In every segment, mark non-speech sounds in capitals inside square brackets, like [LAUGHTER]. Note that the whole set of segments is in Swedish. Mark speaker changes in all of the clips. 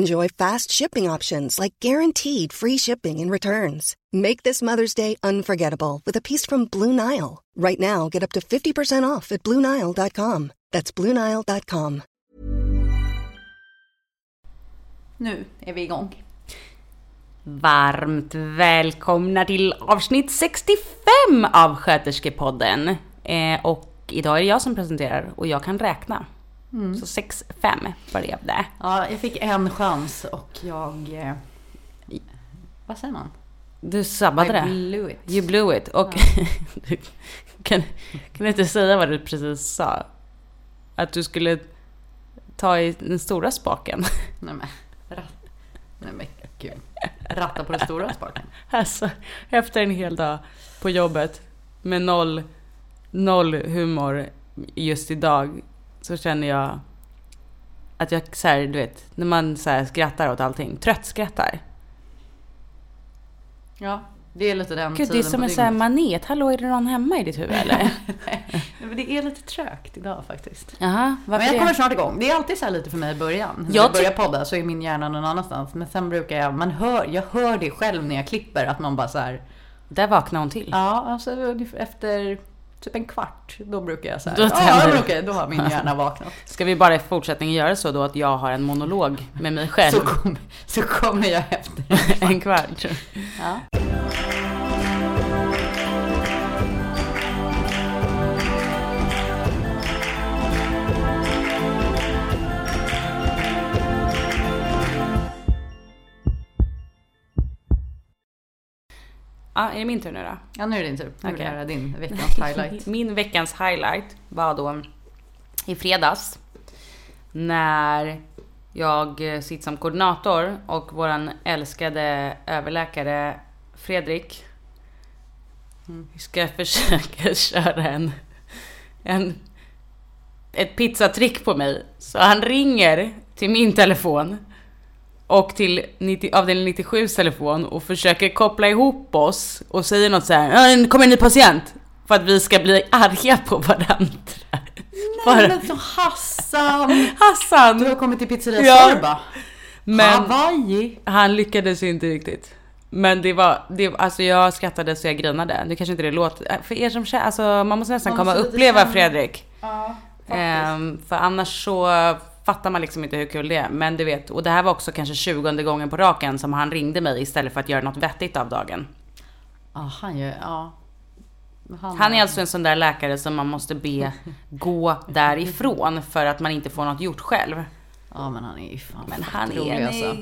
Speaker 1: Enjoy fast shipping options like guaranteed free shipping and returns. Make this Mother's Day unforgettable with a piece from Blue Nile. Right now, get up to 50% off at BlueNile.com. That's BlueNile.com.
Speaker 2: Nu är vi igång.
Speaker 3: Varmt välkomna till avsnitt 65 av Sköterskepodden. Eh, och idag är det jag som presenterar och jag kan räkna.
Speaker 2: Mm.
Speaker 3: Så 6-5 blev det.
Speaker 2: Ja, jag fick en chans och jag... Eh, vad säger man?
Speaker 3: Du sabbade
Speaker 2: I
Speaker 3: det.
Speaker 2: blew it.
Speaker 3: You blew it. Och [LAUGHS] du, kan, kan du inte säga vad du precis sa? Att du skulle ta i den stora spaken. [LAUGHS]
Speaker 2: Nej men, ratt. Nej men gud. Ratta på den stora spaken. [LAUGHS]
Speaker 3: Alltså, efter en hel dag på jobbet med noll, noll humor just idag så känner jag att jag så här, du vet, när man så här skrattar åt allting, trött skrattar.
Speaker 2: Ja, det är lite den
Speaker 3: Gud, det är
Speaker 2: tiden
Speaker 3: som en sån här manet. Hallå, är det någon hemma i ditt huvud eller? [LAUGHS]
Speaker 2: Nej, men det är lite trögt idag faktiskt.
Speaker 3: Jaha, varför
Speaker 2: Men jag kommer snart igång. Det är alltid så här lite för mig i början. När
Speaker 3: Jag
Speaker 2: jag börjar podda så är min hjärna någon annanstans. Men sen brukar jag, man hör, jag hör det själv när jag klipper att man bara så här.
Speaker 3: Där vaknar hon till.
Speaker 2: Ja, alltså efter typ en kvart, då brukar jag här.
Speaker 3: Då
Speaker 2: ja,
Speaker 3: du.
Speaker 2: okej, då har min hjärna [LAUGHS] vaknat.
Speaker 3: Ska vi bara i fortsättningen göra så då att jag har en monolog med mig själv?
Speaker 2: Så, kom, så kommer jag efter. [LAUGHS]
Speaker 3: en kvart.
Speaker 2: Ja.
Speaker 3: Ja, är det min tur nu då?
Speaker 2: ja, nu är det din tur. Nu vill höra din [LAUGHS] veckans highlight.
Speaker 3: Min veckans highlight var då i fredags när jag sitter som koordinator och våran älskade överläkare Fredrik ska [LAUGHS] försöka köra en, en ett pizzatrick på mig. Så han ringer till min telefon och till 90, avdelning 97 telefon och försöker koppla ihop oss och säger något så här. "Ja, nu kommer en ny patient. För att vi ska bli arga på varandra.
Speaker 2: Nej, men så Hassan! Du
Speaker 3: Hassan!
Speaker 2: har kommit till pizzeria
Speaker 3: Ja.
Speaker 2: Sorba.
Speaker 3: Men
Speaker 2: Hawaii.
Speaker 3: han lyckades ju inte riktigt. Men det var, det, alltså jag skrattade så jag grinade. Det kanske inte det låter, för er som känner, alltså man måste nästan
Speaker 2: Man
Speaker 3: komma och
Speaker 2: måste
Speaker 3: uppleva. Fredrik.
Speaker 2: Ja,
Speaker 3: Ehm, för annars så fattar man liksom inte hur kul det är. Men du vet, och det här var också kanske 20 gången på raken som han ringde mig istället för att göra något vettigt av dagen.
Speaker 2: Ja, han gör, ja.
Speaker 3: Han är alltså en sån där läkare som man måste be [LAUGHS] gå därifrån för att man inte får något gjort själv.
Speaker 2: Ja, men han är ju fan
Speaker 3: Men han är en
Speaker 2: alltså.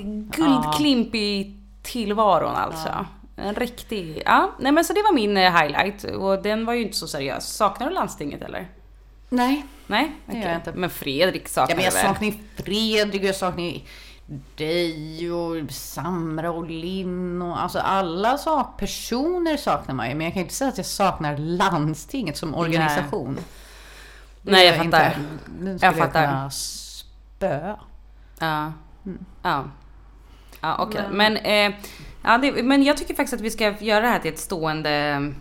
Speaker 3: guldklimp i tillvaron alltså. En riktig, ja. Nej men så det var min eh, highlight och den var ju inte så seriös. Saknar du landstinget eller?
Speaker 2: Nej.
Speaker 3: Nej?
Speaker 2: Det gör
Speaker 3: Okej.
Speaker 2: jag inte.
Speaker 3: Men Fredrik saknar
Speaker 2: Ja, men jag
Speaker 3: väl?
Speaker 2: saknar ju Fredrik och jag saknar dig och Samra och Linn och alltså alla sak, personer saknar man ju. Men jag kan inte säga att jag saknar landstinget som organisation.
Speaker 3: Nej,
Speaker 2: gör
Speaker 3: jag
Speaker 2: inte.
Speaker 3: fattar.
Speaker 2: Den skulle
Speaker 3: Jag fattar.
Speaker 2: kunna spöa.
Speaker 3: Ja.
Speaker 2: Mm.
Speaker 3: Ja. Ja, okej. Men, eh, ja, det, men jag tycker faktiskt att vi ska göra det här till ett stående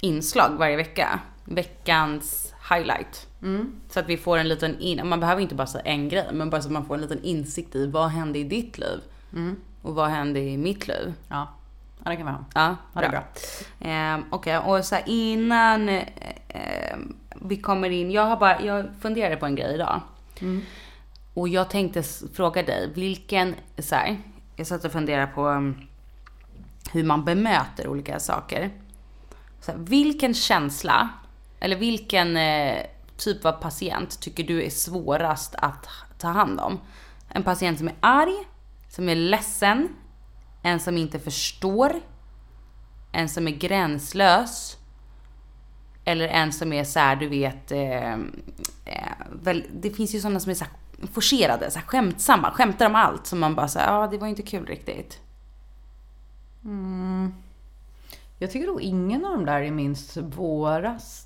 Speaker 3: inslag varje vecka. Veckans highlight.
Speaker 2: Mm.
Speaker 3: Så att vi får en liten in, man behöver inte bara säga en grej, men bara så att man får en liten insikt i vad hände i ditt liv?
Speaker 2: Mm.
Speaker 3: Och vad hände i mitt liv?
Speaker 2: Ja. ja, det kan vi ha.
Speaker 3: Ja,
Speaker 2: Ja, det är bra.
Speaker 3: Ehm, Okej, och så här, innan eh, ehm, vi kommer in, jag har bara, jag funderade på en grej idag.
Speaker 2: Mm.
Speaker 3: Och jag tänkte fråga dig, vilken, så här, jag satt och funderade på um, hur man bemöter olika saker. Så här, vilken känsla, eller vilken eh, typ av patient tycker du är svårast att ta hand om? En patient som är arg, som är ledsen, en som inte förstår, en som är gränslös eller en som är så här, du vet, eh, eh väl, det finns ju sådana som är så här forcerade, så här skämtsamma, skämtar om allt som man bara säger, ja ah, det var inte kul riktigt. Mm.
Speaker 2: Jag tycker nog ingen av de där är min svårast.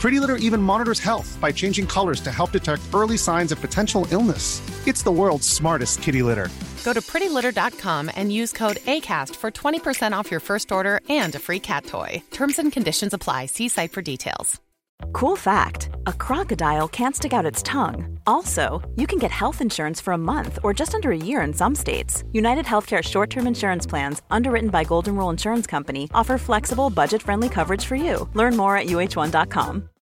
Speaker 4: Pretty Litter even monitors health by changing colors to help detect early signs of potential illness. It's the world's smartest kitty litter.
Speaker 5: Go to prettylitter.com and use code ACAST for 20% off your first order and a free cat toy. Terms and conditions apply. See site for details.
Speaker 6: Cool fact a crocodile can't stick out its tongue. Also, you can get health insurance for a month or just under a year in some states. United Healthcare short term insurance plans, underwritten by Golden Rule Insurance Company, offer flexible, budget friendly coverage for you. Learn more at uh1.com.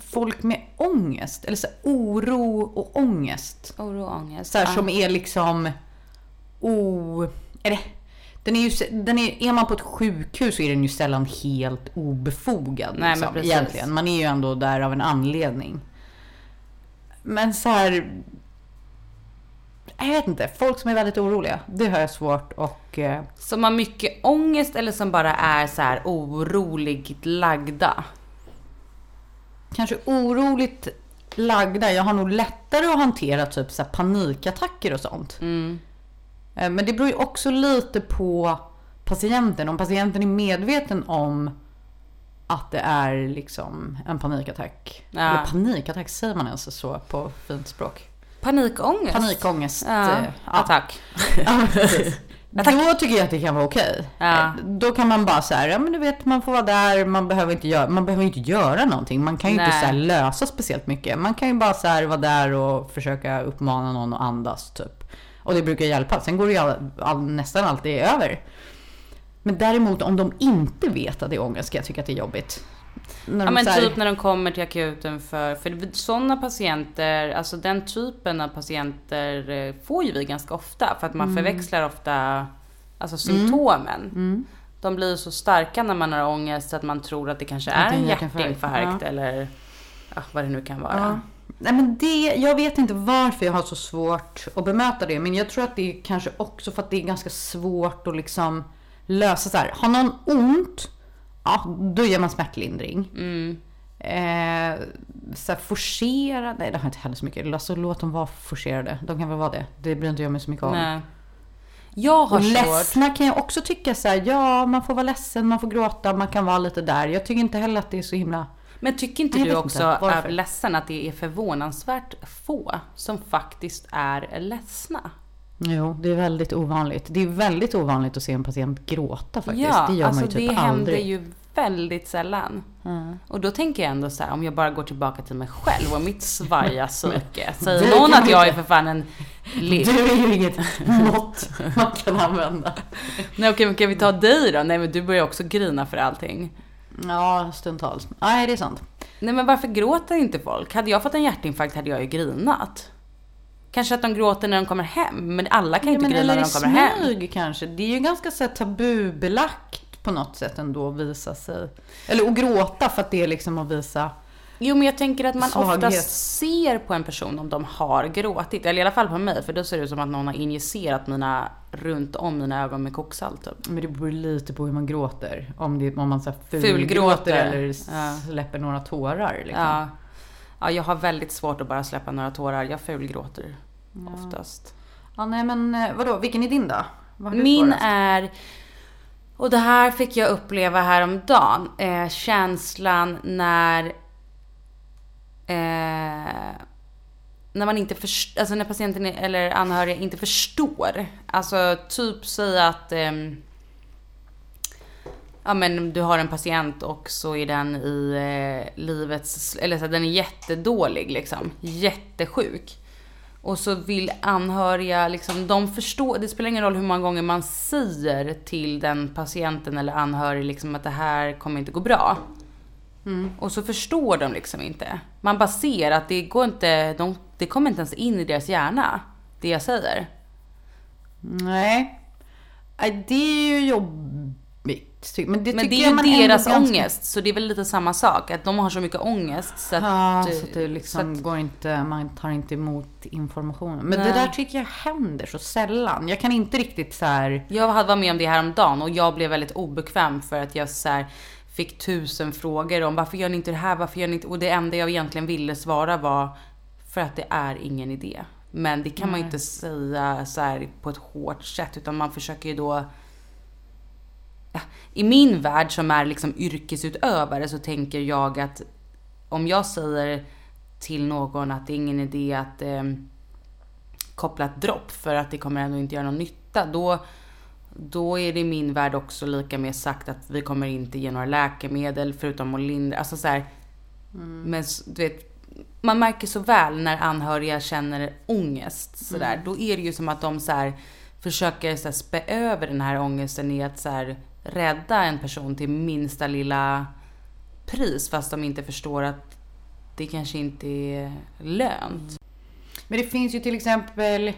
Speaker 2: Folk med ångest, eller så oro och ångest.
Speaker 3: Oro och ångest.
Speaker 2: Så här,
Speaker 3: Ja.
Speaker 2: Som är liksom o... Eller, den är ju, den är, är man på ett sjukhus så är den ju sällan helt obefogad.
Speaker 3: Nej, men
Speaker 2: liksom,
Speaker 3: precis.
Speaker 2: egentligen. Man är ju ändå där av en anledning. Men så här... Jag vet inte, folk som är väldigt oroliga, det har jag svårt och... Eh,
Speaker 3: Som har mycket ångest eller som bara är så här oroligt lagda.
Speaker 2: Kanske oroligt lagda. Jag har nog lättare att hantera typ så panikattacker och sånt. Eh, Men det beror ju också lite på patienten. Om patienten är medveten om att det är liksom en panikattack.
Speaker 3: Ja.
Speaker 2: Eller panikattack, säger man ens så på fint språk?
Speaker 3: Panikångest.
Speaker 2: Panikångest.
Speaker 3: Ja,
Speaker 2: eh,
Speaker 3: attack. [LAUGHS]
Speaker 2: Ja. Då tycker jag att det kan vara okej.
Speaker 3: Ja.
Speaker 2: Då kan man bara så här, ja men du vet man får vara där, man behöver inte göra, man behöver inte göra någonting. Man kan ju inte
Speaker 3: Nej.
Speaker 2: så här lösa speciellt mycket. Man kan ju bara så här vara där och försöka uppmana någon att andas typ. Och det brukar hjälpa. Sen går det ju all, all, nästan alltid över. Men däremot om de inte vet att det är ångest ska jag tycka att det är jobbigt. När
Speaker 3: Ja men
Speaker 2: här-
Speaker 3: typ när de kommer till akuten för, för sådana patienter, alltså den typen av patienter eh, får ju vi ganska ofta för att man förväxlar ofta alltså symptomen. De blir så starka när man har ångest att man tror att det kanske är en
Speaker 2: hjärtinfarkt ja.
Speaker 3: eller ja, vad det nu kan vara.
Speaker 2: Ja. Nej, men det, jag vet inte varför jag har så svårt att bemöta det. Men jag tror att det är kanske också för att det är ganska svårt att liksom lösa så här. Har någon ont? Ja, då ger man smärtlindring. Eh, så här, forcerade? Nej, det har inte heller så mycket. Alltså, låt dem vara forcerade. De kan väl vara det. Det bryr inte jag mig så mycket om.
Speaker 3: Nej. Jag har
Speaker 2: Och
Speaker 3: svårt.
Speaker 2: ledsna kan jag också tycka så här. Ja, man får vara ledsen, man får gråta, man kan vara lite där. Jag tycker inte heller att det är så himla...
Speaker 3: Men tycker inte
Speaker 2: Jag
Speaker 3: du också
Speaker 2: inte. Varför?
Speaker 3: ledsen att det är förvånansvärt få som faktiskt är ledsna?
Speaker 2: Jo, det är väldigt ovanligt. Det är väldigt ovanligt att se en patient gråta faktiskt.
Speaker 3: Ja,
Speaker 2: det gör
Speaker 3: alltså
Speaker 2: man ju typ
Speaker 3: det händer
Speaker 2: aldrig.
Speaker 3: ju väldigt sällan. Och då tänker jag ändå så här, om jag bara går tillbaka till mig själv och mitt svaja [LAUGHS] psyke. Säger någon att jag är för fan en... Li-
Speaker 2: Du är ju inget mått man kan använda.
Speaker 3: Nej okej, men kan vi ta dig då? Nej men du börjar också grina för allting.
Speaker 2: Ja, stundtals. Nej, det är sant.
Speaker 3: Nej men varför gråter inte folk? Hade jag fått en hjärtinfarkt hade jag ju grinat. Kanske att de gråter när de kommer hem, men alla kan ju inte grina när de kommer hem.
Speaker 2: smyg kanske. Det är ju ganska så här tabubelagt på något sätt ändå att visa sig. Eller att gråta för att det är liksom att visa.
Speaker 3: Jo men jag tänker att man
Speaker 2: Svaghet.
Speaker 3: oftast ser på en person om de har gråtit. Eller i alla fall på mig, för då ser det ut som att någon har injicerat mina, runt om mina ögon med koksalt typ.
Speaker 2: Men det beror lite på hur man gråter. Om, det, om man så här
Speaker 3: Fulgråter.
Speaker 2: fulgråter eller
Speaker 3: Ja.
Speaker 2: släpper några tårar. Liksom.
Speaker 3: Ja. Ja, jag har väldigt svårt att bara släppa några tårar. Jag fulgråter oftast.
Speaker 2: Ja, nej men eh, vadå, vilken är din då?
Speaker 3: Min
Speaker 2: svårast?
Speaker 3: är, och det här fick jag uppleva häromdagen, eh, känslan när, eh, när man inte förstår, alltså när patienten eller anhöriga inte förstår. Alltså typ säga att ehm, Ja men du har en patient och så är den i eh, livets, eller så den är jättedålig liksom. Jättesjuk. Och så vill anhöriga liksom, de förstår, det spelar ingen roll hur många gånger man säger till den patienten eller anhörig liksom att det här kommer inte gå bra. Och så förstår de liksom inte. Man bara ser att det går inte, de, det kommer inte ens in i deras hjärna, det jag säger.
Speaker 2: Nej. Nej, det är ju jobbigt. Men det,
Speaker 3: Men det är ju deras
Speaker 2: ganska-
Speaker 3: ångest, så det är väl lite samma sak. Att de har så mycket ångest så att...
Speaker 2: Ja, så att det liksom
Speaker 3: att-
Speaker 2: går inte, man tar inte emot informationen. Men
Speaker 3: Nej.
Speaker 2: det där tycker jag händer så sällan. Jag kan inte riktigt så här.
Speaker 3: Jag hade varit med om det här om dagen och jag blev väldigt obekväm för att jag så här fick tusen frågor om varför gör ni inte det här, varför gör ni inte... Och det enda jag egentligen ville svara var för att det är ingen idé. Men det kan man ju inte säga så här på ett hårt sätt utan man försöker ju då... I min värld som är liksom yrkesutövare så tänker jag att om jag säger till någon att det är ingen idé att eh, koppla ett dropp för att det kommer ändå inte göra någon nytta. Då, då är det i min värld också lika med sagt att vi kommer inte ge några läkemedel förutom att lindra. Alltså så här, Men s- du vet, man märker så väl när anhöriga känner ångest sådär. Då är det ju som att de så här, försöker så här, spä över den här ångesten i att så här, rädda en person till minsta lilla pris fast de inte förstår att det kanske inte är lönt.
Speaker 2: Men det finns ju till exempel.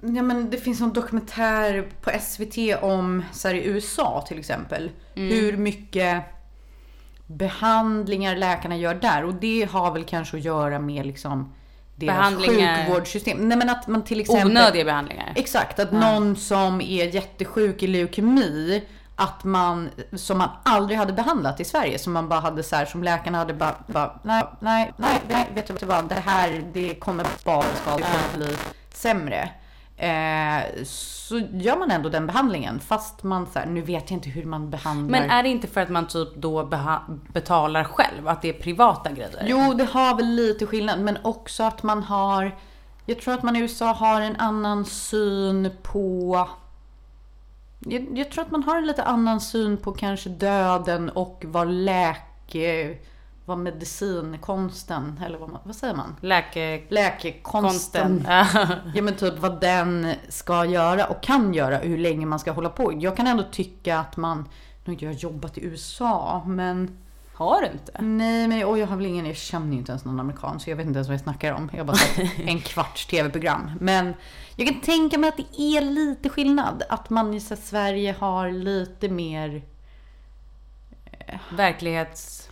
Speaker 2: Ja, men det finns en dokumentär på SVT om så här, i USA till exempel.
Speaker 3: Mm.
Speaker 2: Hur mycket behandlingar läkarna gör där. Och det har väl kanske att göra med liksom deras sjukvårdssystem. Nej men att man till exempel...
Speaker 3: Onödiga behandlingar.
Speaker 2: Exakt, att någon som är jättesjuk i leukemi, att man, som man aldrig hade behandlat i Sverige, som man bara hade så här, som läkarna hade bara, bara nej, nej, nej, vet du vad, det här, det kommer bara kommer bli sämre. Eh, så gör man ändå den behandlingen, fast man så här, nu vet jag inte hur man behandlar.
Speaker 3: Men är det inte för att man typ då betalar själv? Att det är privata grejer?
Speaker 2: Jo, det har väl lite skillnad, men också att man har... Jag tror att man i USA har en annan syn på... Jag, jag tror att man har en lite annan syn på kanske döden och vad läke... Vad medicinkonsten, eller vad, vad säger man?
Speaker 3: Läke...
Speaker 2: Läkekonsten.
Speaker 3: Konsten.
Speaker 2: Ja men typ vad den ska göra och kan göra, hur länge man ska hålla på. Jag kan ändå tycka att man... Nu har jag jobbat i USA, men...
Speaker 3: Har du inte?
Speaker 2: Nej, men och jag har väl ingen, jag känner ju inte ens någon amerikan så jag vet inte ens vad jag snackar om. Jag har bara sett [LAUGHS] en kvarts tv-program. Men jag kan tänka mig att det är lite skillnad. Att man i Sverige har lite mer,
Speaker 3: Verklighets...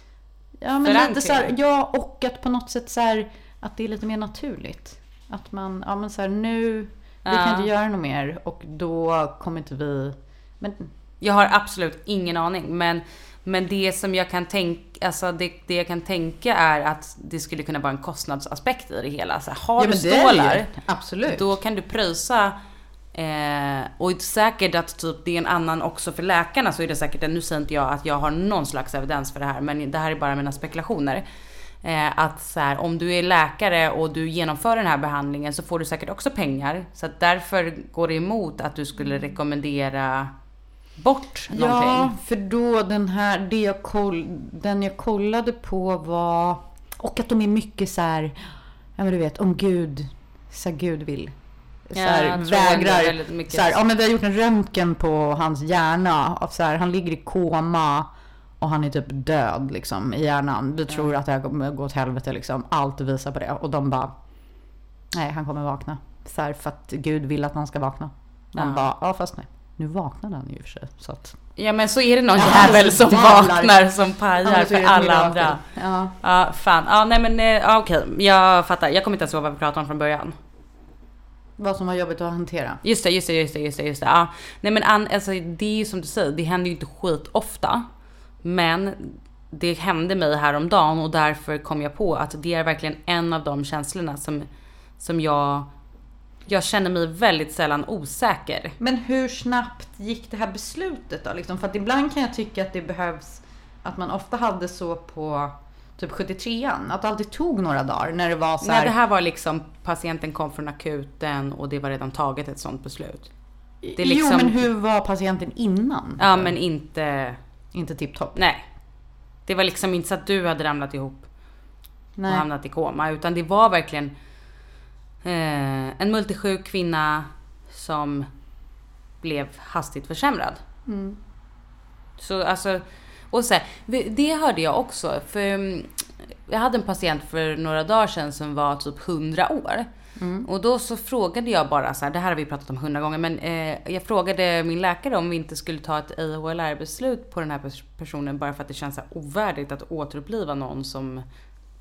Speaker 2: ja men lite så här, ja och att på något sätt så här, att det är lite mer naturligt. Att man, ja men så här nu, vi
Speaker 3: Ja.
Speaker 2: kan inte göra något mer och då kommer inte vi, men
Speaker 3: Jag har absolut ingen aning. Men, men det som jag kan tänka, alltså det, det jag kan tänka är att det skulle kunna vara en kostnadsaspekt i det hela. Så här, har
Speaker 2: ja,
Speaker 3: du stålar.
Speaker 2: Absolut.
Speaker 3: då kan du pröjsa Eh, och säkert att typ det är en annan också för läkarna så är det säkert, nu säger inte jag att jag har någon slags evidens för det här men det här är bara mina spekulationer. Eh, att så här, om du är läkare och du genomför den här behandlingen så får du säkert också pengar. Så att därför går det emot att du skulle rekommendera bort
Speaker 2: Ja,
Speaker 3: någonting.
Speaker 2: för då den här, det jag koll, den jag kollade på var, och att de är mycket så här, ja men du vet, om Gud, så här, Gud vill. Så
Speaker 3: Ja,
Speaker 2: här,
Speaker 3: ändå
Speaker 2: vägrar, så här, ja men vi har gjort en röntgen på hans hjärna, av så här, han ligger i koma och han är typ död liksom i hjärnan. Vi tror att det här kommer gå åt helvete liksom, allt visar på det. Och de bara, nej han kommer vakna. Så här, för att Gud vill att han ska vakna. Man
Speaker 3: Ja.
Speaker 2: bara, ja fast nej. Nu vaknade han ju för sig. Så att,
Speaker 3: Ja men så är det någon
Speaker 2: Ja,
Speaker 3: jävel
Speaker 2: så
Speaker 3: som vaknar som
Speaker 2: Ja,
Speaker 3: pajar för alla andra.
Speaker 2: Ja.
Speaker 3: Ja, fan. Ja, nej men eh, ja, okej. Jag fattar. Jag kommer inte ens ihåg vad vi pratade om från början.
Speaker 2: Vad som var jobbigt att hantera.
Speaker 3: Just det, just det, just det, just det. Just det. Ja. Nej men an, alltså, det är ju som du säger, det händer ju inte skit ofta. Men det hände mig häromdagen och därför kom jag på att det är verkligen en av de känslorna som, som jag jag känner mig väldigt sällan osäker.
Speaker 2: Men hur snabbt gick det här beslutet då? Liksom, för att ibland kan jag tycka att det behövs, att man ofta hade så på typ 73an, att det alltid tog några dagar när det var så här.
Speaker 3: Nej, det här var liksom patienten kom från akuten och det var redan taget ett sånt beslut. Det är liksom,
Speaker 2: Jo, men hur var patienten innan?
Speaker 3: Ja, men inte...
Speaker 2: Inte tipptopp?
Speaker 3: Nej. Det var liksom inte så att du hade ramlat ihop
Speaker 2: Nej.
Speaker 3: och hamnat i koma, utan det var verkligen eh, en multisjuk kvinna som blev hastigt försämrad.
Speaker 2: Mm.
Speaker 3: Så alltså, och så här, det- hörde jag också, för mm, jag hade en patient för några dagar sedan som var typ 100 år. Och då så frågade jag bara så här, det här har vi pratat om hundra gånger, men eh, jag frågade min läkare om vi inte skulle ta ett IHLR-beslut på den här pers- personen bara för att det känns så ovärdigt att återuppliva någon som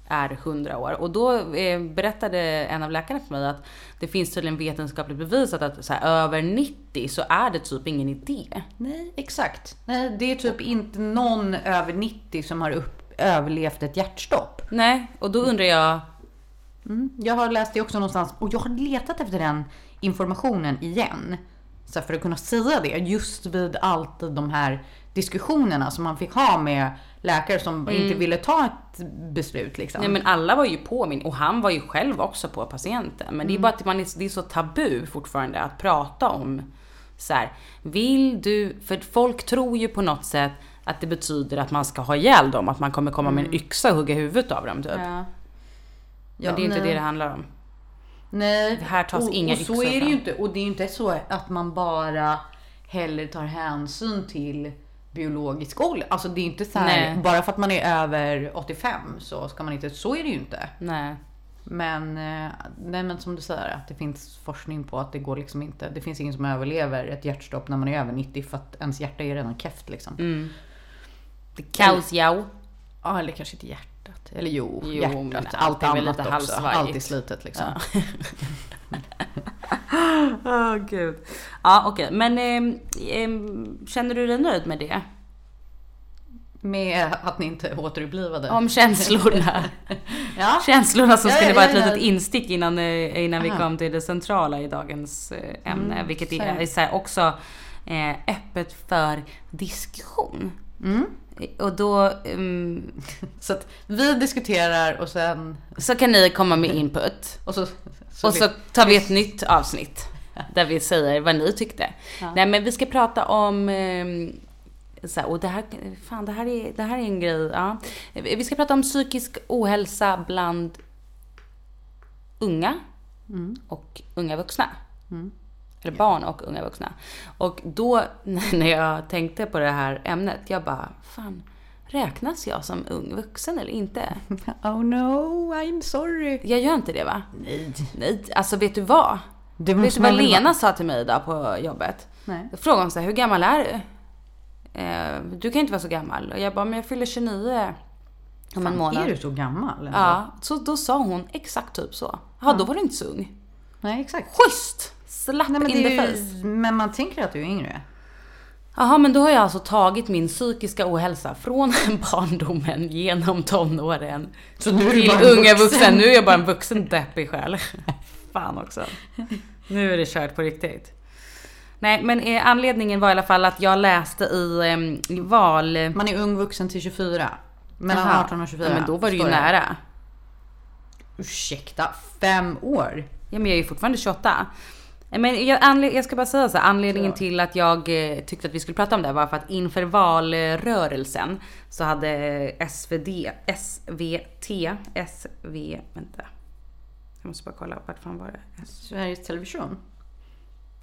Speaker 3: är 100 år. Och då eh, berättade en av läkarna för mig att det finns tydligen vetenskapligt bevisat att så här, över 90 så är det typ ingen idé.
Speaker 2: Nej, exakt. Nej, det är typ inte någon över 90 som har upp, överlevt ett hjärtstopp.
Speaker 3: Nej, och då undrar jag,
Speaker 2: Jag har läst det också någonstans och jag har letat efter den informationen igen. Så för att kunna säga det just vid alltid de här diskussionerna som man fick ha med läkare som inte ville ta ett beslut liksom.
Speaker 3: Nej men alla var ju på min, och han var ju själv också på patienten. Men det är bara att man är, det är så tabu fortfarande att prata om så här, vill du, för folk tror ju på något sätt att det betyder att man ska ha ihjäl dem, att man kommer komma med en yxa och hugga huvudet av dem typ.
Speaker 2: Ja.
Speaker 3: Men det är inte
Speaker 2: nej.
Speaker 3: det det handlar om.
Speaker 2: Nej.
Speaker 3: Det här tas
Speaker 2: och,
Speaker 3: inga
Speaker 2: och så är det ju inte. Och det är ju inte så att man bara heller tar hänsyn till biologisk ålder. Alltså det är inte så här, bara för att man är över 85 så ska man inte, så är det ju inte.
Speaker 3: Nej.
Speaker 2: Men, eh, nej men som du säger, att det finns forskning på att det går liksom inte, det finns ingen som överlever ett hjärtstopp när man är över 90 för att ens hjärta är redan keft liksom.
Speaker 3: Mm. Det är kaos ja.
Speaker 2: Ja, eller kanske inte hjärtat. Eller jo,
Speaker 3: Jo,
Speaker 2: hjärtat.
Speaker 3: allt
Speaker 2: annat också.
Speaker 3: halvsvajigt.
Speaker 2: Allt är slitet liksom. [LAUGHS] [LAUGHS]
Speaker 3: Åh gud. Ja okej, men ehm, ehm, känner du dig nöjd med det?
Speaker 2: Med att ni inte återupplivade.
Speaker 3: Om känslorna. [LAUGHS]
Speaker 2: ja.
Speaker 3: Känslorna som
Speaker 2: Ja,
Speaker 3: skulle
Speaker 2: ja,
Speaker 3: vara ett
Speaker 2: ja, ja.
Speaker 3: litet instick innan, eh, innan vi kom till det centrala i dagens eh, ämne.
Speaker 2: Mm,
Speaker 3: vilket är,
Speaker 2: är
Speaker 3: också eh, öppet för diskussion.
Speaker 2: Mm.
Speaker 3: Och då ehm, [LAUGHS]
Speaker 2: Så att vi diskuterar och sen...
Speaker 3: så kan ni komma med input. [LAUGHS]
Speaker 2: Och så,
Speaker 3: Och så tar vi ett nytt avsnitt. Där vi säger vad ni tyckte. Nej men vi ska prata om ehm, så här, och det här, fan det här är, det här är en grej, ja. Vi ska prata om psykisk ohälsa bland unga och unga vuxna. Eller barn och unga vuxna. Och då [LAUGHS] när jag tänkte på det här ämnet, jag bara, fan, räknas jag som ung vuxen eller inte? [LAUGHS]
Speaker 2: Oh no, I'm sorry.
Speaker 3: Jag gör inte det va?
Speaker 2: Nej.
Speaker 3: Nej, alltså vet du vad?
Speaker 2: Det
Speaker 3: Vet du vad Lena
Speaker 2: vara-
Speaker 3: sa till mig idag på jobbet?
Speaker 2: Nej.
Speaker 3: Jag frågade hon så här, hur gammal är du? Eh, du kan inte vara så gammal. Och jag bara, men jag fyller 29 om en månad.
Speaker 2: Är du så gammal? ändå?
Speaker 3: Ja, så då sa hon exakt typ så. Ja, då var du inte så ung.
Speaker 2: Nej, exakt.
Speaker 3: Schysst! Slap
Speaker 2: Nej, men,
Speaker 3: in the face.
Speaker 2: ju, men man tänker att du är yngre.
Speaker 3: Jaha, men då har jag alltså tagit min psykiska ohälsa från [LAUGHS] barndomen genom tonåren
Speaker 2: Så nu är
Speaker 3: till unga
Speaker 2: vuxen.
Speaker 3: vuxen. Nu är jag bara en vuxen deppig själ. [LAUGHS] Fan också. Nu är det kört på riktigt. Nej, men anledningen var i alla fall att jag läste i eh, val...
Speaker 2: Man är ung vuxen till 24. Mellan
Speaker 3: Jaha.
Speaker 2: 18 och 24.
Speaker 3: Ja, men då var det ju nära.
Speaker 2: Ursäkta, fem år?
Speaker 3: Ja, men jag är ju fortfarande 28. Men jag, jag ska bara säga så här, anledningen
Speaker 2: Ja.
Speaker 3: till att jag eh, tyckte att vi skulle prata om det var för att inför valrörelsen så hade SvD, SVT, SV, vänta. Jag måste bara kolla, vart fan var det?
Speaker 2: Sveriges Television?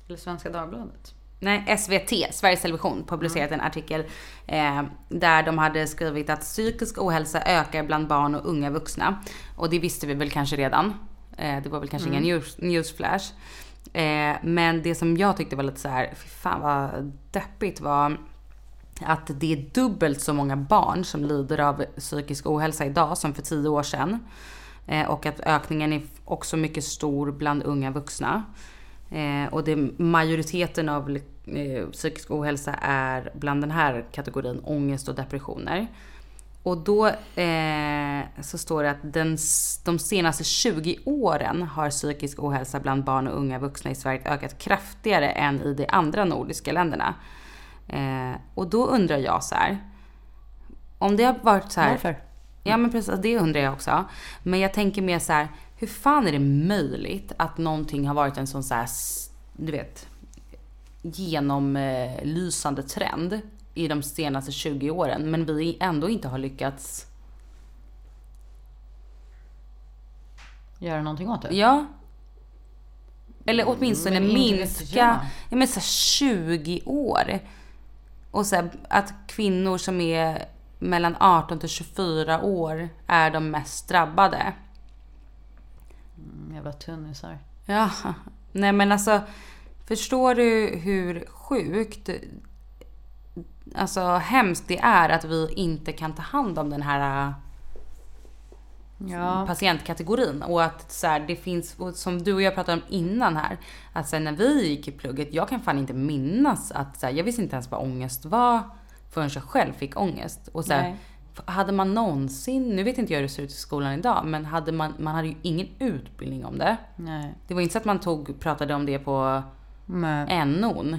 Speaker 2: Eller Svenska Dagbladet?
Speaker 3: Nej, SVT, Sveriges Television, publicerat en artikel eh, där de hade skrivit att psykisk ohälsa ökar bland barn och unga vuxna. Och det visste vi väl kanske redan. Eh, det var väl kanske ingen news, newsflash. Eh, men det som jag tyckte var lite så här, fy fan vad deppigt var att det är dubbelt så många barn som lider av psykisk ohälsa idag som för tio år sedan. Eh, och att ökningen är också mycket stor bland unga vuxna. Eh, och det, majoriteten av eh, psykisk ohälsa är bland den här kategorin ångest och depressioner. Och då eh, så står det att den, de senaste 20 åren har psykisk ohälsa bland barn och unga vuxna i Sverige ökat kraftigare än i de andra nordiska länderna. Eh, och då undrar jag så här. Om det har varit så här.
Speaker 2: Varför?
Speaker 3: Ja men precis, det undrar jag också. Men jag tänker mer så här. Hur fan är det möjligt att någonting har varit en sån så här, du vet, genomlysande trend i de senaste 20 åren, men vi ändå inte har lyckats
Speaker 2: Göra någonting åt det?
Speaker 3: Ja. Eller åtminstone
Speaker 2: Men
Speaker 3: minska, ja men så här 20 år. Och så här, att kvinnor som är mellan 18 till 24 år är de mest drabbade.
Speaker 2: Mm, Jävla tunnisar.
Speaker 3: Ja, nej men alltså förstår du hur sjukt, alltså hemskt det är att vi inte kan ta hand om den här
Speaker 2: Ja.
Speaker 3: patientkategorin och att så här, det finns, som du och jag pratade om innan här, att sen när vi gick i plugget, jag kan fan inte minnas att så här, jag visste inte ens vad ångest var förrän jag själv fick ångest. Och så här,
Speaker 2: Nej.
Speaker 3: hade man någonsin, nu vet inte jag hur det ser ut i skolan idag, men hade man, man hade ju ingen utbildning om det.
Speaker 2: Nej.
Speaker 3: Det var inte så att man tog, pratade om det på
Speaker 2: Men,
Speaker 3: NO'n.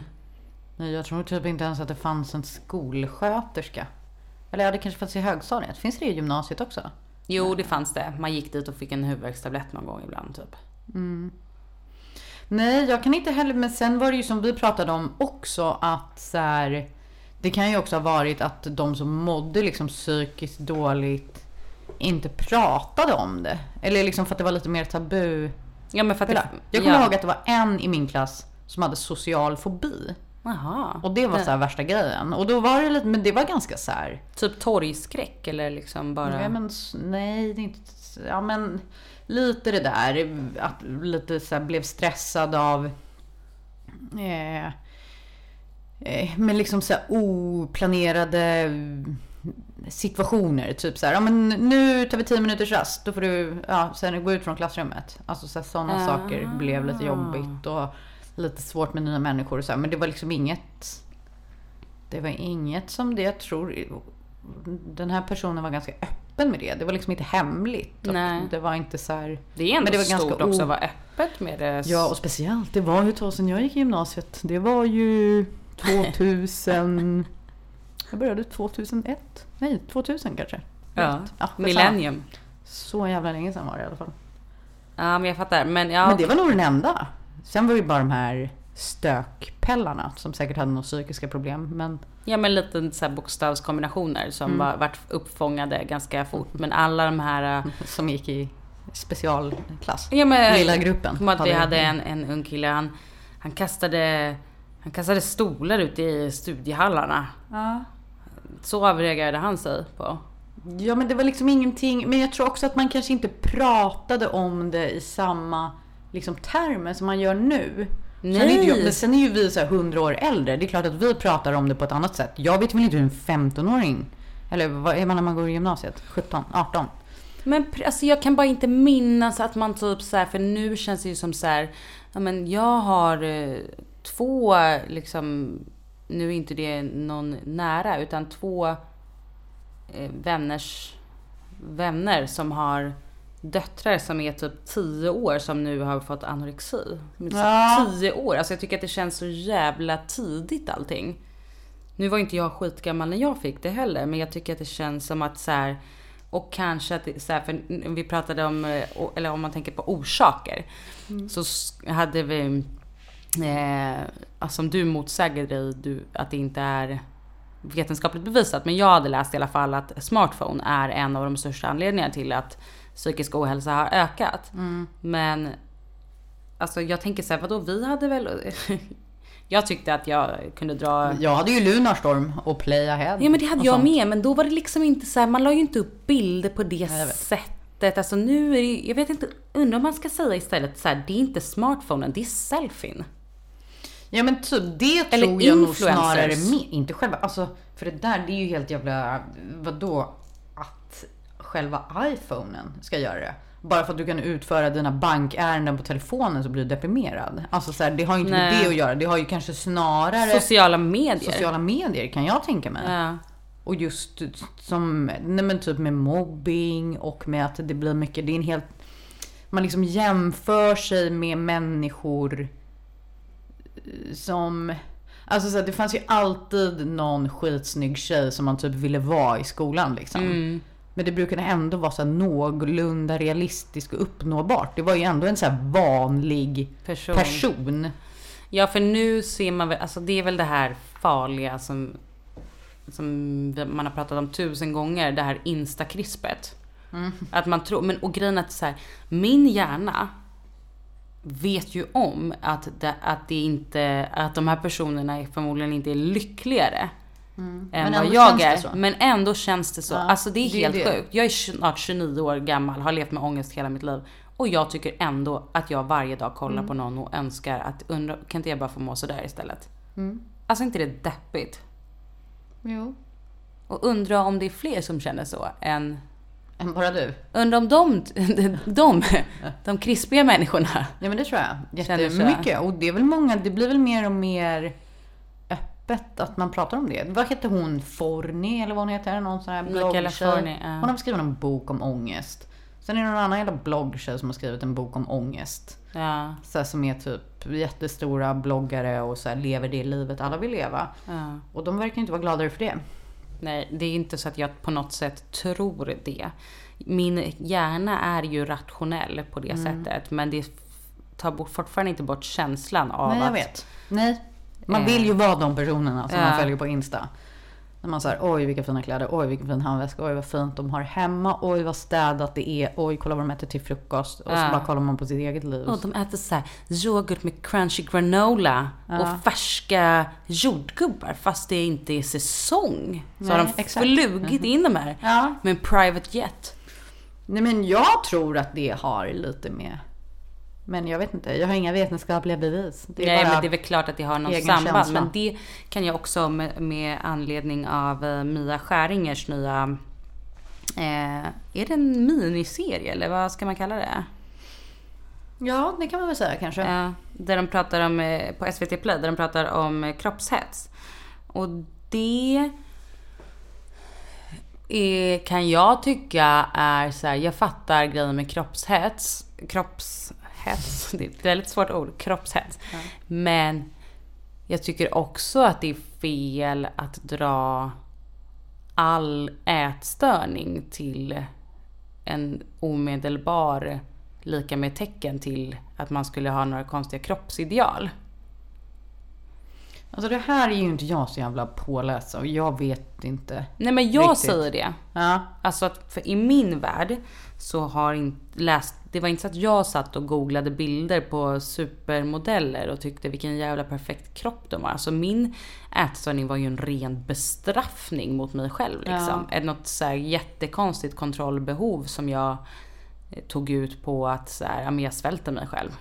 Speaker 2: Nej, jag tror typ inte ens att det fanns en skolsköterska. Eller ja, det kanske fanns i högstadiet. Finns det i gymnasiet också?
Speaker 3: Jo, det fanns det. Man gick dit och fick en huvudvärkstablett någon gång ibland typ.
Speaker 2: Nej, jag kan inte heller. Men sen var det ju som vi pratade om också att så här, det kan ju också ha varit att de som mådde liksom psykiskt dåligt inte pratade om det. Eller liksom för att det var lite mer tabu.
Speaker 3: Ja, men för att det,
Speaker 2: jag kommer
Speaker 3: ja.
Speaker 2: ihåg att det var en i min klass som hade social fobi.
Speaker 3: Jaha.
Speaker 2: Och det var så här värsta grejen. Och då var det lite, men det var ganska så här.
Speaker 3: Typ torgskräck eller liksom bara...
Speaker 2: Ja, men, nej, det är inte... Ja, men lite det där. Att lite så blev stressad av... Eh, eh, men liksom så oplanerade situationer. Typ så här, ja men nu tar vi 10 minuters rast. Då får du ja, sen gå ut från klassrummet. Alltså sådana saker blev lite jobbigt. Och lite svårt med nya människor och så här. Men det var liksom inget... Det var inget som det jag tror... Den här personen var ganska öppen med det. Det var liksom inte hemligt.
Speaker 3: Nej.
Speaker 2: Det var inte så här...
Speaker 3: Det är ändå
Speaker 2: Men det var
Speaker 3: stort
Speaker 2: ganska
Speaker 3: också att vara öppet med det.
Speaker 2: Ja, och speciellt. Det var ju ett tag sedan jag gick i gymnasiet. Det var ju 2000... jag [LAUGHS] började 2001? Nej, 2000 kanske.
Speaker 3: ja.
Speaker 2: Ja.
Speaker 3: Millennium.
Speaker 2: Så jävla länge sedan var det i alla fall.
Speaker 3: Ja, men jag fattar. Men ja,
Speaker 2: Men det var nog den enda. Sen var det ju bara de här stökpellarna som säkert hade några psykiska problem. Men
Speaker 3: ja, men lite så bokstavskombinationer som
Speaker 2: Mm.
Speaker 3: var, vart uppfångade ganska fort. Men alla de här... äh, [LAUGHS]
Speaker 2: som gick i specialklass.
Speaker 3: Ja, men,
Speaker 2: Lilla gruppen.
Speaker 3: Kommer att vi
Speaker 2: hade-
Speaker 3: en, en ung kille, han, han kastade... Han kastade stolar ut i studiehallarna.
Speaker 2: Ja.
Speaker 3: Så avreagerade han sig på.
Speaker 2: Ja men det var liksom ingenting. Men jag tror också att man kanske inte pratade om det i samma liksom, termer som man gör nu. Sen är, ju,
Speaker 3: Nej.
Speaker 2: sen är ju vi så här 100 år äldre. Det är klart att vi pratar om det på ett annat sätt. Jag vet väl inte hur en 15-åring, eller vad är man när man går i gymnasiet? 17, 18?
Speaker 3: Men alltså jag kan bara inte minnas att man typ så här, för nu känns det ju som så här, ja men jag har eh, två liksom, nu är inte det någon nära, utan två eh, vänners vänner som har döttrar som är typ 10 år som nu har fått anorexi. De är så
Speaker 2: Ja.
Speaker 3: 10 år, alltså jag tycker att det känns så jävla tidigt allting. Nu var inte jag skitgammal när jag fick det heller, men jag tycker att det känns som att så här, och kanske att så här, för vi pratade om, eh, eller om man tänker på orsaker, så s- hade vi, eh, alltså som du motsäger dig, du, att det inte är vetenskapligt bevisat, men jag hade läst i alla fall att smartphone är en av de största anledningarna till att psykisk ohälsa har ökat. Men alltså jag tänker så här, vadå, vi hade väl... [LAUGHS] jag tyckte att jag kunde dra...
Speaker 2: Jag hade ju Lunarstorm och Play Ahead.
Speaker 3: Ja men det hade jag
Speaker 2: sånt.
Speaker 3: med, men då var det liksom inte så här, man la ju inte upp bilder på det
Speaker 2: vet.
Speaker 3: sättet. Alltså nu är det ju- jag vet inte, undrar om man ska säga istället så här, det är inte smartphonen, det är selfien.
Speaker 2: Ja men typ det
Speaker 3: Eller
Speaker 2: tror jag nog snarare mer. Inte själva, alltså för det där det är ju helt jävla, vadå? Själva iPhonen ska göra det. Bara för att du kan utföra dina bankärenden på telefonen så blir du deprimerad. Alltså så här, det har ju inte med
Speaker 3: Nej.
Speaker 2: det att göra. Det har ju kanske snarare
Speaker 3: Sociala medier.
Speaker 2: sociala medier kan jag tänka mig.
Speaker 3: Ja.
Speaker 2: Och just som, nej men typ med mobbing och med att det blir mycket, det är en helt, man liksom jämför sig med människor som, alltså så att det fanns ju alltid någon skitsnygg tjej som man typ ville vara i skolan liksom.
Speaker 3: Mm.
Speaker 2: Men det brukade ändå vara så någorlunda realistiskt och uppnåbart. Det var ju ändå en så här vanlig
Speaker 3: Person.
Speaker 2: person.
Speaker 3: Ja, för nu ser man väl, alltså det är väl det här farliga som, som man har pratat om tusen gånger, det här instakrispet. Att man tror, men och grejen är att så här, min hjärna vet ju om att det, att det inte, att de här personerna är förmodligen inte är lyckligare. Än
Speaker 2: Men
Speaker 3: vad
Speaker 2: ändå
Speaker 3: jag
Speaker 2: känns det
Speaker 3: är.
Speaker 2: så.
Speaker 3: Men ändå känns det så.
Speaker 2: Ja,
Speaker 3: alltså det är
Speaker 2: det är
Speaker 3: helt
Speaker 2: det.
Speaker 3: sjukt. Jag är snart 29 år gammal, har levt med ångest hela mitt liv. Och jag tycker ändå att jag varje dag kollar
Speaker 2: Mm.
Speaker 3: på någon och önskar att undra, kan inte jag bara få må sådär istället?
Speaker 2: Mm.
Speaker 3: Alltså inte det deppigt?
Speaker 2: Jo.
Speaker 3: Och undra om det är fler som känner så än...
Speaker 2: Än bara du.
Speaker 3: Undra om de, [LAUGHS] de, de krispiga människorna.
Speaker 2: Ja men det tror jag. Jättemycket. Och det är väl många, det blir väl mer och mer öppet att man pratar om det. Vad heter hon? Forni eller vad hon heter? Någon sån här bloggtjej.
Speaker 3: Ja.
Speaker 2: Hon har skrivit en bok om ångest. Sen är det någon annan jävla bloggtjej som har skrivit en bok om ångest.
Speaker 3: Ja,
Speaker 2: Så här, som är typ jättestora bloggare och så här, lever det livet alla vill leva.
Speaker 3: ja.
Speaker 2: Och de verkar inte vara gladare för det.
Speaker 3: Nej, det är inte så att jag på något sätt tror det. Min hjärna är ju rationell på det
Speaker 2: Mm.
Speaker 3: sättet. Men det tar bort, fortfarande inte bort känslan av
Speaker 2: Nej, jag
Speaker 3: att...
Speaker 2: vet. Nej. Man vill ju vara de personerna som
Speaker 3: Ja.
Speaker 2: man följer på Insta. När man säger oj vilka fina kläder, oj vilken fin handväska, oj vad fint de har hemma, oj vad städat det är, oj kolla vad de äter till frukost. Och så
Speaker 3: Ja.
Speaker 2: bara kollar man på sitt eget liv.
Speaker 3: Och de äter så här yoghurt med crunchy granola och färska jordgubbar fast det inte är säsong. Så
Speaker 2: Nej,
Speaker 3: har de
Speaker 2: exakt.
Speaker 3: flugit in de här
Speaker 2: Ja.
Speaker 3: med en private jet.
Speaker 2: Nej men jag tror att det har lite med men jag vet inte, jag har inga vetenskapliga bevis.
Speaker 3: Nej men det är väl klart att det har något samband.
Speaker 2: känsla.
Speaker 3: Men det kan jag också med, med anledning av eh, Mia Skäringers nya... Eh, är det en miniserie eller vad ska man kalla det?
Speaker 2: Ja, det kan man väl säga kanske.
Speaker 3: Ja, där de pratar om, eh, på SVT Play, där de pratar om eh, kroppshets. Och det är, kan jag tycka är så här, jag fattar grejen med kroppshets. Kroppshets, [LAUGHS] det är ett väldigt svårt ord, kroppshets. Men jag tycker också att det är fel att dra all ätstörning till en omedelbar lika med tecken till att man skulle ha några konstiga kroppsideal.
Speaker 2: Alltså det här är ju inte jag så jävla påläst och jag vet inte.
Speaker 3: Nej men jag
Speaker 2: Riktigt.
Speaker 3: säger det.
Speaker 2: Ja,
Speaker 3: Alltså att för i min värld så har inte läst, det var inte så att jag satt och googlade bilder på supermodeller och tyckte vilken jävla perfekt kropp de har. Alltså min ätstörning var ju en ren bestraffning mot mig själv liksom. Ett Något så här jättekonstigt kontrollbehov som jag eh, tog ut på att så här, ja, jag svälter mig själv.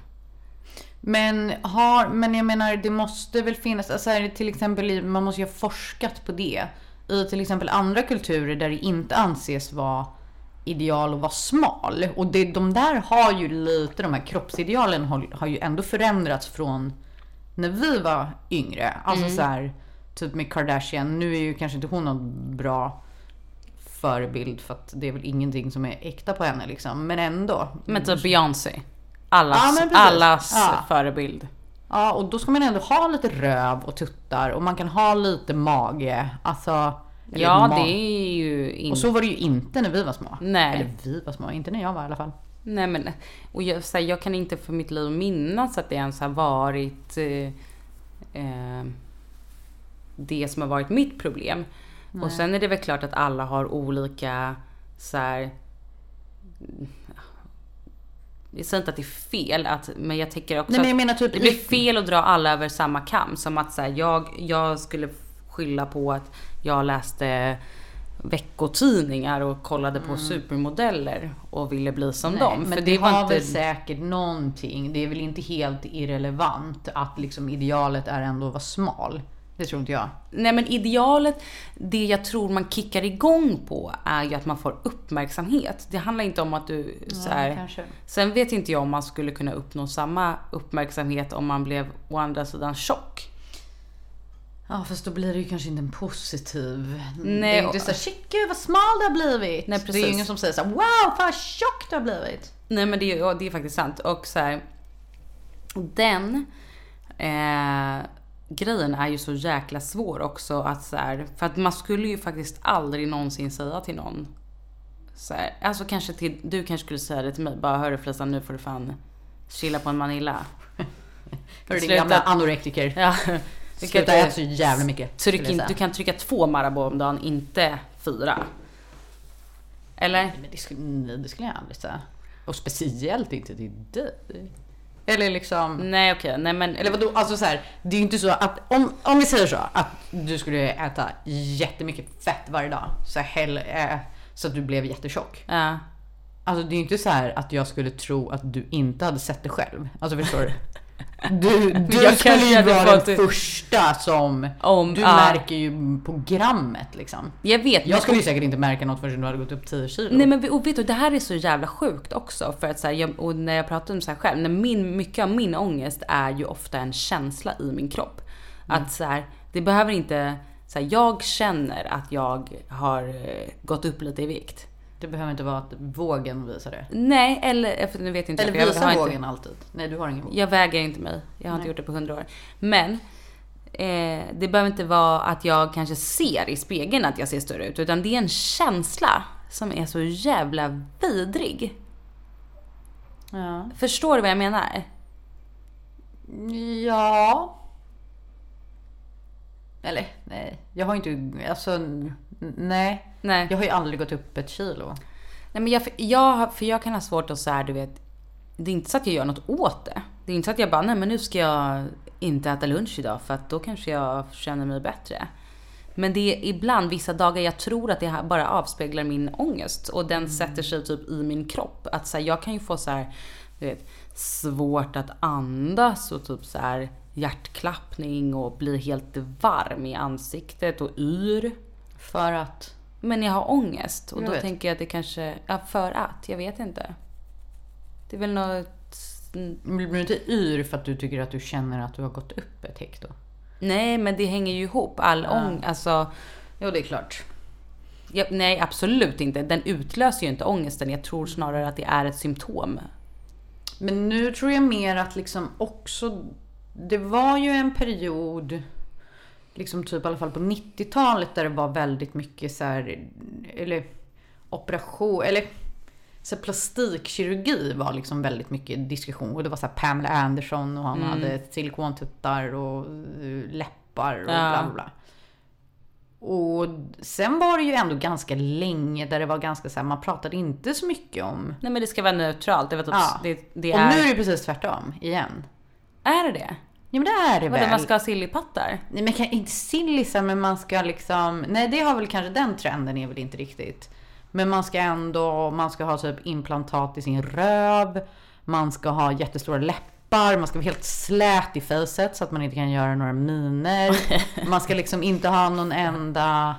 Speaker 2: Men, har, men jag menar det måste väl finnas, alltså här, till exempel man måste ju ha forskat på det. I till exempel andra kulturer där det inte anses vara ideal att vara smal. Och det, de där har ju lite, de här kroppsidealen har, har ju ändå förändrats från när vi var yngre. Alltså så här, typ med Kardashian, nu är ju kanske inte hon någon bra förebild för att det är väl ingenting som är äkta på henne liksom. Men ändå.
Speaker 3: Men typ Beyoncé. Allas,
Speaker 2: Ja,
Speaker 3: allas
Speaker 2: Ja.
Speaker 3: förebild.
Speaker 2: Ja, och då ska man ändå ha lite röv och tuttar och man kan ha lite mage. Alltså... eller
Speaker 3: Ja, det är ju inte...
Speaker 2: Och så var det ju inte när vi var små.
Speaker 3: Nej.
Speaker 2: Eller vi var små, inte när jag var i alla fall.
Speaker 3: Nej men, och jag, så här, jag kan inte för mitt liv minnas att det ens har varit eh, eh, det som har varit mitt problem. Och sen är det väl klart att alla har olika så här, jag säger inte att det är fel, att, men jag tycker också
Speaker 2: Nej, men jag
Speaker 3: att
Speaker 2: menar typ
Speaker 3: det blir fel att dra alla över samma kam. Som att så här, jag, jag skulle skylla på att jag läste veckotidningar och kollade på supermodeller och ville bli som dem.
Speaker 2: Mm. Men
Speaker 3: För
Speaker 2: det,
Speaker 3: det
Speaker 2: har
Speaker 3: inte...
Speaker 2: väl säkert någonting. Det är väl inte helt irrelevant att liksom idealet är ändå att vara smal. Det tror inte jag.
Speaker 3: Nej men idealet, det jag tror man kickar igång på är ju att man får uppmärksamhet. Det handlar inte om att du så här. Sen vet inte jag om man skulle kunna uppnå samma uppmärksamhet om man blev å andra sidan tjock.
Speaker 2: Ja fast då blir det ju kanske inte en positiv.
Speaker 3: Nej,
Speaker 2: det är inte såhär shit gud vad smal du har blivit.
Speaker 3: Nej,
Speaker 2: Det är
Speaker 3: precis.
Speaker 2: ju ingen som säger såhär wow vad tjock du har blivit.
Speaker 3: Nej men det är, det är faktiskt sant. Och så här, den eh, grejen är ju så jäkla svår också att så här, för att man skulle ju faktiskt aldrig någonsin säga till någon så här, alltså kanske till, du kanske skulle säga det till mig, bara hörru Felicia nu får du fan chilla på en Manilla.
Speaker 2: Hörru din gamla anorektiker.
Speaker 3: Ja,
Speaker 2: Sluta äta så jävla mycket.
Speaker 3: tryck in, du kan trycka två Marabou om dagen, inte fyra. Eller?
Speaker 2: Nej, men det skulle, nej, det skulle jag aldrig säga. Och speciellt inte till dig. Eller liksom...
Speaker 3: Nej okej, nej men
Speaker 2: Eller vadå, alltså så här, det är ju inte så att om, om vi säger så att du skulle äta jättemycket fett varje dag så, hell, eh, så att du blev jättetjock.
Speaker 3: Ja.
Speaker 2: Alltså det är ju inte så här att jag skulle tro att du inte hade sett det själv. Alltså förstår du? [LAUGHS] Du, du
Speaker 3: Jag
Speaker 2: skulle ju vara den
Speaker 3: det.
Speaker 2: första som...
Speaker 3: Om-
Speaker 2: du
Speaker 3: ja.
Speaker 2: märker ju på grammet liksom.
Speaker 3: Jag vet,
Speaker 2: Jag skulle ju säkert inte märka något förrän du hade gått upp 10 kilo.
Speaker 3: Nej men och vet du, det här är så jävla sjukt också. För att så här, jag, och när jag pratar om så här själv, när min, mycket av min ångest är ju ofta en känsla i min kropp.
Speaker 2: Mm.
Speaker 3: Att så här, det behöver inte, så här, jag känner att jag har eh, gått upp lite i vikt.
Speaker 2: Det behöver inte vara att vågen visar det.
Speaker 3: Nej, eller för nu vet jag inte.
Speaker 2: Eller visar vågen
Speaker 3: inte,
Speaker 2: alltid? Nej, du har ingen våg.
Speaker 3: Jag väger inte mig. Jag har inte
Speaker 2: Nej.
Speaker 3: gjort det på hundra år. Men eh, det behöver inte vara att jag kanske ser i spegeln att jag ser större ut. Utan det är en känsla som är så jävla vidrig.
Speaker 2: Ja.
Speaker 3: Förstår du vad jag menar?
Speaker 2: Ja. Eller nej, jag har inte, alltså nej.
Speaker 3: Nej.
Speaker 2: Jag har ju aldrig gått upp ett kilo.
Speaker 3: Nej men jag, jag, har- för jag kan ha svårt att så här, du vet. Det är inte så att jag gör något åt det. Det är inte så att jag bara, nej men nu ska jag inte äta lunch idag för att då kanske jag känner mig bättre. Men det är ibland, vissa dagar, jag tror att det här bara avspeglar min ångest och den sätter sig typ i min kropp. Att så här, jag kan ju få så här, du vet, svårt att andas och typ så här hjärtklappning och bli helt varm i ansiktet och yr.
Speaker 2: För att?
Speaker 3: Men jag har ångest och
Speaker 2: Jag
Speaker 3: då
Speaker 2: vet.
Speaker 3: tänker jag att det kanske, ja för att, jag vet inte. Det är väl något,
Speaker 2: Blir du inte yr för att du tycker att du känner att du har gått upp ett hekto?
Speaker 3: nej men det hänger ju ihop, all ångest, alltså.
Speaker 2: Jo, det är klart.
Speaker 3: Ja, nej absolut inte, den utlöser ju inte ångesten, jag tror snarare att det är ett symptom.
Speaker 2: Men nu tror jag mer att liksom också, det var ju en period, liksom typ i alla fall på 90-talet där det var väldigt mycket så här, eller operation, eller så plastikkirurgi var liksom väldigt mycket diskussion. Och det var så här Pamela Anderson och han hade silikontuttar och eh, läppar och
Speaker 3: Ja.
Speaker 2: bla bla. Och sen var det ju ändå ganska länge där det var ganska så här, man pratade inte så mycket om
Speaker 3: Nej men det ska vara neutralt, det, var typ,
Speaker 2: Ja.
Speaker 3: det, det
Speaker 2: och
Speaker 3: är...
Speaker 2: nu är det precis tvärtom igen.
Speaker 3: Är det det?
Speaker 2: Ja men det är det
Speaker 3: Vadå,
Speaker 2: väl.
Speaker 3: man ska ha sillipattar?
Speaker 2: Nej men kan- inte sillisar men man ska liksom, nej det har väl kanske den trenden är väl inte riktigt. Men man ska ändå, man ska ha typ implantat i sin röv. Man ska ha jättestora läppar, man ska vara helt slät i facet så att man inte kan göra några miner. [LAUGHS] Man ska liksom inte ha någon enda,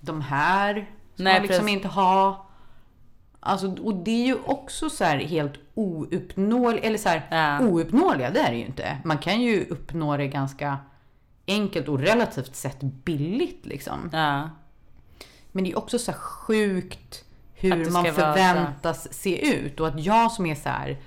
Speaker 2: de här. Ska
Speaker 3: Nej,
Speaker 2: man liksom
Speaker 3: precis.
Speaker 2: inte ha. Alltså, och det är ju också så här helt ouppnåeligt, eller så här,
Speaker 3: Ja.
Speaker 2: ouppnåeliga, det är det ju inte. Man kan ju uppnå det ganska enkelt och relativt sett billigt liksom.
Speaker 3: Ja.
Speaker 2: Men det är också så sjukt hur
Speaker 3: det
Speaker 2: man
Speaker 3: vara
Speaker 2: förväntas se ut. Och att jag som är så här,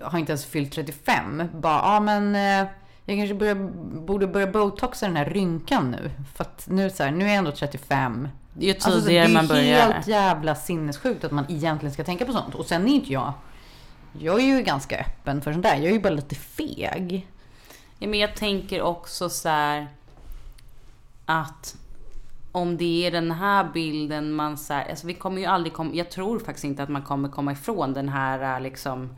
Speaker 2: har inte ens fyllt 35, bara, ja men eh, jag kanske börjar, borde börja botoxa den här rynkan nu. För att nu, så här, nu är jag ändå 35.
Speaker 3: Ju
Speaker 2: Alltså, så
Speaker 3: tidigare
Speaker 2: det är
Speaker 3: man börjar.
Speaker 2: helt jävla sinnessjukt att man egentligen ska tänka på sånt. Och sen är inte jag, jag är ju ganska öppen för sånt där. Jag är ju bara lite feg.
Speaker 3: Ja, men jag tänker också så här att om det är den här bilden man så här, alltså vi kommer ju aldrig komma, jag tror faktiskt inte att man kommer komma ifrån den här äh, liksom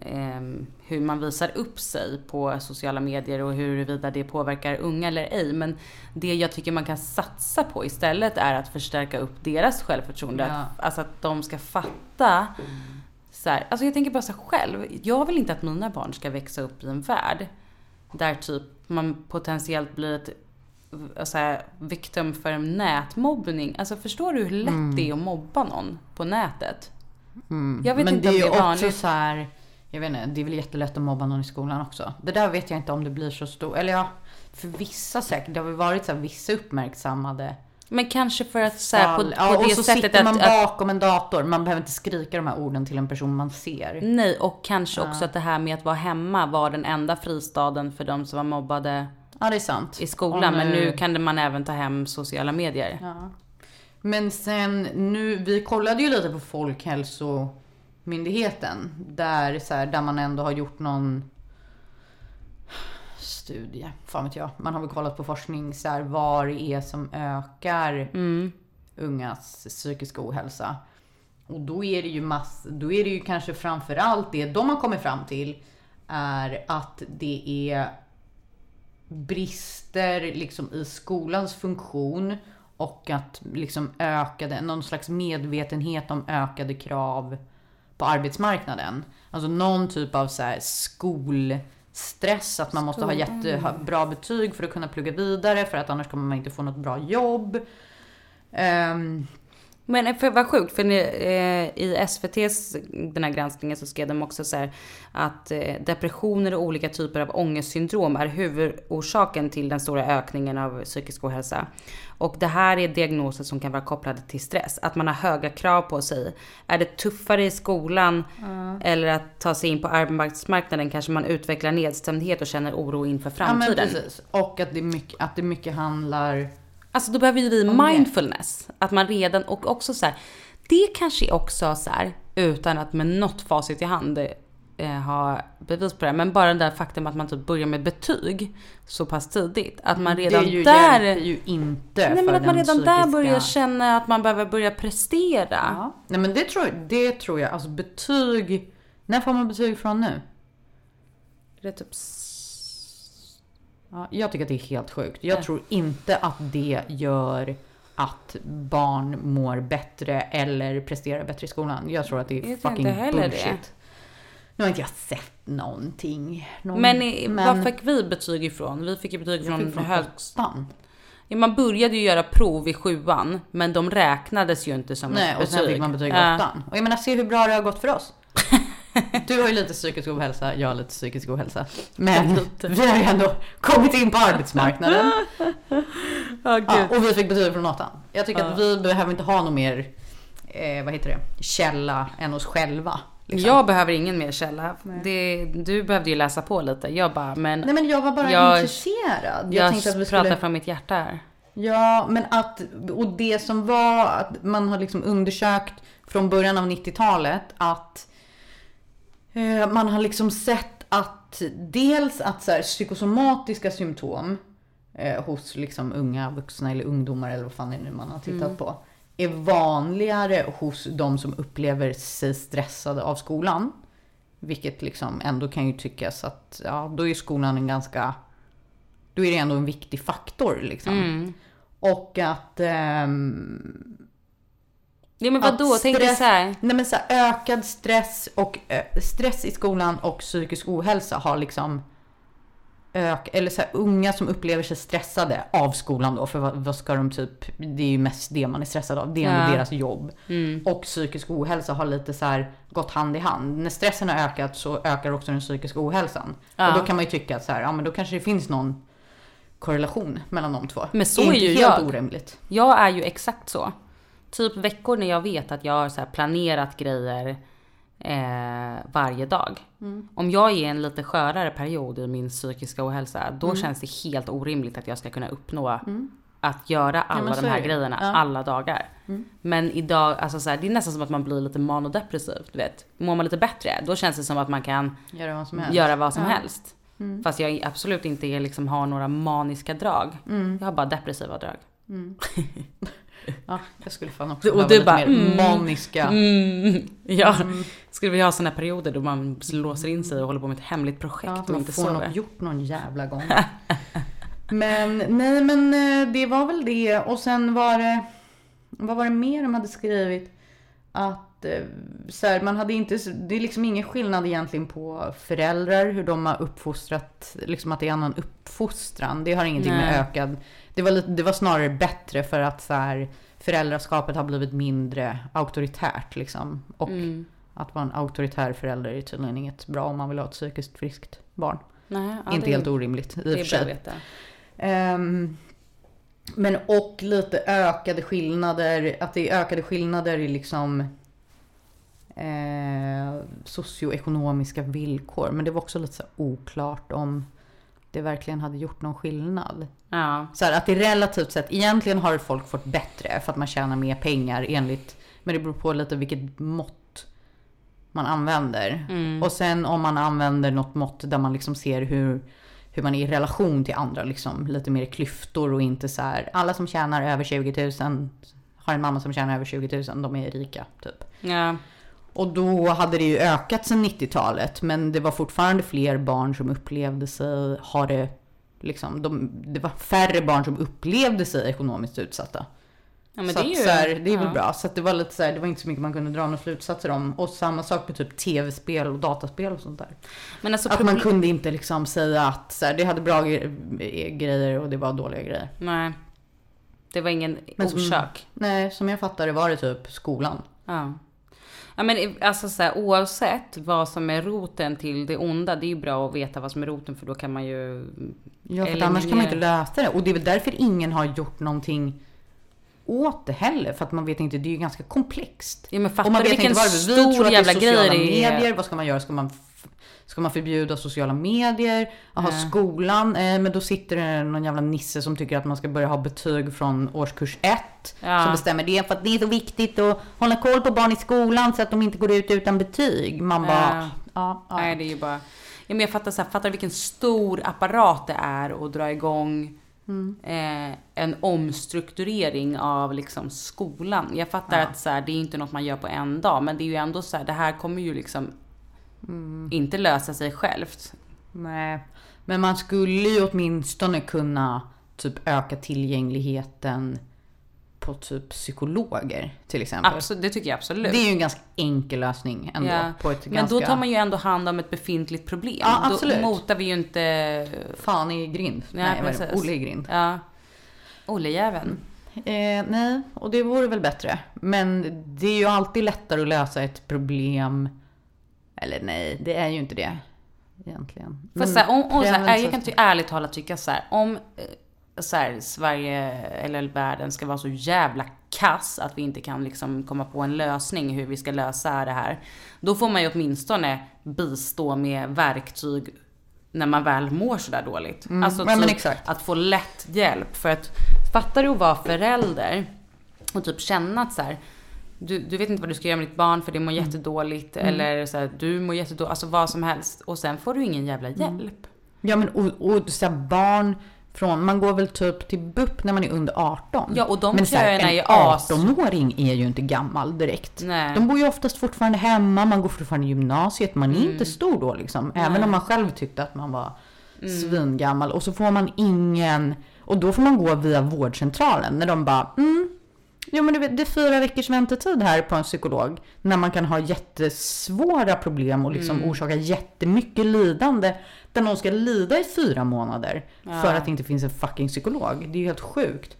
Speaker 3: ehm, hur man visar upp sig på sociala medier och huruvida det påverkar unga eller ej. Men det jag tycker man kan satsa på istället är att förstärka upp deras självförtroende.
Speaker 2: Ja.
Speaker 3: Att, alltså att de ska fatta så här, alltså jag tänker bara så själv. Jag vill inte att mina barn ska växa upp i en värld där typ man potentiellt blir ett så här, victim för nätmobbning. Alltså förstår du hur lätt det är att mobba någon på nätet? Jag vet
Speaker 2: Men
Speaker 3: inte
Speaker 2: det
Speaker 3: om det är
Speaker 2: också
Speaker 3: vanligt.
Speaker 2: så här, jag vet inte, det är väl jättelätt att mobba någon i skolan också. Det där vet jag inte om det blir så stort, eller ja, för vissa säkert, det har väl varit så här, vissa uppmärksammade
Speaker 3: Men kanske för att så här, på, på
Speaker 2: Ja, och
Speaker 3: det
Speaker 2: så
Speaker 3: sättet
Speaker 2: sitter man
Speaker 3: att,
Speaker 2: bakom en dator. Man behöver inte skrika de här orden till en person man ser.
Speaker 3: Nej, och kanske också att det här med att vara hemma var den enda fristaden för de som var mobbade
Speaker 2: Ja, det är sant.
Speaker 3: i skolan.
Speaker 2: Och
Speaker 3: Men nu kan man även ta hem sociala medier.
Speaker 2: Ja. Men sen nu, vi kollade ju lite på Folkhälsomyndigheten. Där, så här, där man ändå har gjort någon studie. Fan vet jag. Man har väl kollat på forskning så här, vad det är som ökar ungas psykiska ohälsa. Och då är det ju mass, då är det ju kanske framförallt det de har kommit fram till är att det är brister liksom i skolans funktion och att liksom ökade, någon slags medvetenhet om ökade krav på arbetsmarknaden. Alltså någon typ av så här skolstress, att man måste ha jättebra betyg för att kunna plugga vidare för att annars kommer man inte få något bra jobb. Ehm,
Speaker 3: Men för, vad sjukt, för eh, i SVTs den här granskningen så skrev de också så här att eh, depressioner och olika typer av ångestsyndrom är huvudorsaken till den stora ökningen av psykisk ohälsa. Och det här är diagnoser som kan vara kopplade till stress. Att man har höga krav på sig. Är det tuffare i skolan eller att ta sig in på arbetsmarknaden kanske man utvecklar nedstämdhet och känner oro inför
Speaker 2: ja men
Speaker 3: framtiden.
Speaker 2: precis. Och att det, mycket, att det mycket handlar
Speaker 3: Alltså då behöver ju vi
Speaker 2: det.
Speaker 3: mindfulness. Att man redan, och också så här, det kanske också så här, utan att med något facit i hand eh, ha bevis på det, men bara det där faktum att man typ börjar med betyg så pass tidigt. Att man redan
Speaker 2: det
Speaker 3: där...
Speaker 2: hjälper ju inte
Speaker 3: Nej men att man redan där
Speaker 2: psykiska-
Speaker 3: börjar känna att man behöver börja prestera.
Speaker 2: Ja. Nej men det tror, det tror jag. Alltså betyg. När får man betyg från nu?
Speaker 3: Det är typ...
Speaker 2: Ja, jag tycker att det är helt sjukt. Jag tror inte att det gör att barn mår bättre eller presterar bättre i skolan. Jag tror att det är
Speaker 3: Jag
Speaker 2: fucking
Speaker 3: inte heller det.
Speaker 2: bullshit. Nu har inte jag sett någonting. Någon,
Speaker 3: Men, i, vad fick vi betyg ifrån? Vi fick ju betyg från,
Speaker 2: fick från
Speaker 3: hög...
Speaker 2: åttan.
Speaker 3: Ja, man började ju göra prov i sjuan, men de räknades ju inte som
Speaker 2: Nej,
Speaker 3: ett
Speaker 2: och
Speaker 3: betyg.
Speaker 2: sen fick man betyg i åttan. Och jag menar, se hur bra det har gått för oss. Du har ju lite psykisk ohälsa, jag har lite psykisk ohälsa. Men vi har ju ändå kommit in på arbetsmarknaden. [LAUGHS]
Speaker 3: Gud.
Speaker 2: Ja, och vi fick betyg från åttan. Jag tycker att vi behöver inte ha någon mer, eh, vad heter det, källa än oss själva. liksom.
Speaker 3: Jag behöver ingen mer källa. Det, du behövde ju läsa på lite. Jag bara, men
Speaker 2: Nej men jag var bara
Speaker 3: Jag-
Speaker 2: intresserad. Jag,
Speaker 3: jag,
Speaker 2: tänkte att vi
Speaker 3: pratar
Speaker 2: skulle...
Speaker 3: från mitt hjärta här.
Speaker 2: Ja, men att, och det som var att man har liksom undersökt från början av 90-talet att man har liksom sett att dels att så här, psykosomatiska symptom eh, hos liksom unga vuxna eller ungdomar eller vad fan det är nu man har tittat på är vanligare hos de som upplever sig stressade av skolan. Vilket liksom ändå kan ju tyckas att ja, då är skolan en ganska då är det ändå en viktig faktor liksom. Och att... ehm,
Speaker 3: Ja men vadå?
Speaker 2: att
Speaker 3: Tänk dig
Speaker 2: stress-
Speaker 3: så här.
Speaker 2: Nej men så här, ökad stress och stress i skolan och psykisk ohälsa har liksom ök, eller så här, unga som upplever sig stressade av skolan då, för vad, vad ska de typ, det är ju mest det man är stressad av, det är
Speaker 3: Ja.
Speaker 2: deras jobb. Och psykisk ohälsa har lite så här gått hand i hand. När stressen har ökat så ökar också den psykiska ohälsan.
Speaker 3: Ja.
Speaker 2: Och då kan man ju tycka att så här, ja men då kanske det finns någon korrelation mellan de två.
Speaker 3: Men så
Speaker 2: det
Speaker 3: är
Speaker 2: inte
Speaker 3: ju
Speaker 2: helt
Speaker 3: jag.
Speaker 2: orimligt.
Speaker 3: Jag är ju exakt så. Typ veckor när jag vet att jag har så planerat grejer eh, varje dag.
Speaker 2: Mm.
Speaker 3: Om jag är i en lite skörare period i min psykiska ohälsa, då
Speaker 2: Mm.
Speaker 3: känns det helt orimligt att jag ska kunna uppnå att göra alla
Speaker 2: så
Speaker 3: de här grejerna
Speaker 2: Ja. Mm.
Speaker 3: alla dagar. Men idag, alltså så här, det är nästan som att man blir lite manodepressiv. Du vet. Mår man lite bättre, då känns det som att man kan
Speaker 2: Göra vad som helst.
Speaker 3: göra vad som
Speaker 2: Ja.
Speaker 3: helst. Fast jag absolut inte liksom, har några maniska drag.
Speaker 2: Mm.
Speaker 3: Jag har bara depressiva drag. [LAUGHS]
Speaker 2: Ja, jag skulle fan också
Speaker 3: Och du
Speaker 2: lite
Speaker 3: bara,
Speaker 2: mer
Speaker 3: mm.
Speaker 2: maniska.
Speaker 3: Mm. Ja, skulle vi ha såna perioder då man låser in sig och håller på med ett hemligt projekt
Speaker 2: Ja,
Speaker 3: och
Speaker 2: man
Speaker 3: inte
Speaker 2: får
Speaker 3: sover.
Speaker 2: något gjort någon jävla gång. [LAUGHS] men nej men eh, det var väl det. Och sen var det, vad var det mer de hade skrivit? Att så här, man hade inte, det är liksom ingen skillnad egentligen på föräldrar, hur de har uppfostrat, liksom att det är annan uppfostran. Det har ingenting med
Speaker 3: Nej.
Speaker 2: ökad, det var, lite, det var snarare bättre för att så här, föräldraskapet har blivit mindre auktoritärt liksom. Och
Speaker 3: Mm.
Speaker 2: att vara en auktoritär förälder är tydligen inget bra om man vill ha ett psykiskt friskt barn.
Speaker 3: Nej, ja,
Speaker 2: inte helt orimligt i och för sig. Ehm, men och lite ökade skillnader, att det är ökade skillnader i liksom eh, socioekonomiska villkor. Men det var också lite så oklart om det verkligen hade gjort någon skillnad.
Speaker 3: Ja.
Speaker 2: Så här, att det relativt sett, egentligen har folk fått bättre för att man tjänar mer pengar enligt, men det beror på lite vilket mått man använder. Och sen om man använder något mått där man liksom ser hur, hur man är i relation till andra, liksom lite mer klyftor och inte så här, alla som tjänar över 20 000 har en mamma som tjänar över 20 000, de är rika typ.
Speaker 3: Ja.
Speaker 2: Och då hade det ju ökat sedan 90-talet, men det var fortfarande fler barn som upplevde sig ha det liksom, de, det var färre barn som upplevde sig ekonomiskt utsatta.
Speaker 3: Ja, men
Speaker 2: så
Speaker 3: det är ju...
Speaker 2: så här, det är väl
Speaker 3: ja.
Speaker 2: bra. Så det var lite så här, det var inte så mycket man kunde dra några slutsatser om. Och samma sak med typ tv-spel och dataspel och sånt där.
Speaker 3: Men alltså,
Speaker 2: Att man kunde inte liksom säga att så här, det hade bra gre- grejer och det var dåliga grejer.
Speaker 3: Nej. Det var ingen
Speaker 2: Men som-
Speaker 3: orsak.
Speaker 2: Nej, som jag fattar det var det typ skolan.
Speaker 3: Ja. Ja men alltså så här, oavsett vad som är roten till det onda, det är ju bra att veta vad som är roten för då kan man ju...
Speaker 2: Ja, för annars kan man inte lösa det. Och det är väl därför ingen har gjort någonting åt det heller. För att man vet inte, det är ju ganska komplext.
Speaker 3: Ja men fattar
Speaker 2: och man
Speaker 3: du
Speaker 2: vet
Speaker 3: vilken
Speaker 2: inte. Vi
Speaker 3: stor
Speaker 2: tror att det är sociala
Speaker 3: grej det är?
Speaker 2: medier. Vad ska man göra? Ska man, ska man förbjuda sociala medier? Jaha,
Speaker 3: Ja.
Speaker 2: skolan? Eh, men då sitter det någon jävla nisse som tycker att man ska börja ha betyg från årskurs ett.
Speaker 3: Ja.
Speaker 2: Som bestämmer det. För att det är så viktigt att hålla koll på barn i skolan så att de inte går ut utan betyg. Man bara,
Speaker 3: Ja.
Speaker 2: ja, ja.
Speaker 3: Nej det är ju bara... Ja men jag fattar så här, fattar vilken stor apparat det är att dra igång
Speaker 2: Mm.
Speaker 3: eh, en omstrukturering av liksom skolan. Jag fattar att så här, det är inte något man gör på en dag, men det är ju ändå så här, det här kommer ju liksom
Speaker 2: Mm.
Speaker 3: inte lösa sig självt.
Speaker 2: Nej, men man skulle ju åtminstone kunna typ öka tillgängligheten på typ psykologer till exempel.
Speaker 3: Absolut, det tycker jag absolut.
Speaker 2: Det är ju en ganska enkel lösning ändå.
Speaker 3: Ja.
Speaker 2: På ett
Speaker 3: Men
Speaker 2: ganska...
Speaker 3: då tar man ju ändå hand om ett befintligt problem.
Speaker 2: Ja, absolut.
Speaker 3: Då motar vi ju inte...
Speaker 2: Fan i grind.
Speaker 3: Nej,
Speaker 2: Nej,
Speaker 3: precis.
Speaker 2: Olle i grind.
Speaker 3: Ja. Olle-jäveln.
Speaker 2: Eh, nej, och det vore väl bättre. Men det är ju alltid lättare att lösa ett problem. Eller nej, det är ju inte det. Egentligen.
Speaker 3: För
Speaker 2: Men
Speaker 3: så här, om, om, så här, jag kan ty- ärligt talat tycka så här, om eh, så här, Sverige eller världen ska vara så jävla kass att vi inte kan liksom komma på en lösning hur vi ska lösa det här. Då får man ju åtminstone bistå med verktyg när man väl mår sådär dåligt. Alltså
Speaker 2: Mm. ja, men
Speaker 3: typ att få lätt hjälp. För att fattar du att vara förälder och typ känna att så här, du, du vet inte vad du ska göra med ditt barn för det mår
Speaker 2: Mm.
Speaker 3: jättedåligt. Eller så här, du mår jättedåligt, alltså vad som helst. Och sen får du ingen jävla
Speaker 2: Mm.
Speaker 3: hjälp.
Speaker 2: Ja men och, och så här, barn från, man går väl typ till BUP när man är under 18.
Speaker 3: Ja, och de
Speaker 2: men så här, en
Speaker 3: är as-
Speaker 2: 18-åring är ju inte gammal direkt.
Speaker 3: Nej.
Speaker 2: De bor ju oftast fortfarande hemma, man går fortfarande i gymnasiet, man är
Speaker 3: Mm.
Speaker 2: inte stor då liksom. Även om man själv tyckte att man var svingammal. Och så får man ingen, och då får man gå via vårdcentralen när de bara mm, Jo men du vet, det är fyra veckors väntetid här på en psykolog. När man kan ha jättesvåra problem och liksom orsaka jättemycket lidande. Där någon ska lida i fyra månader. För att det inte finns en fucking psykolog. Det är ju helt sjukt.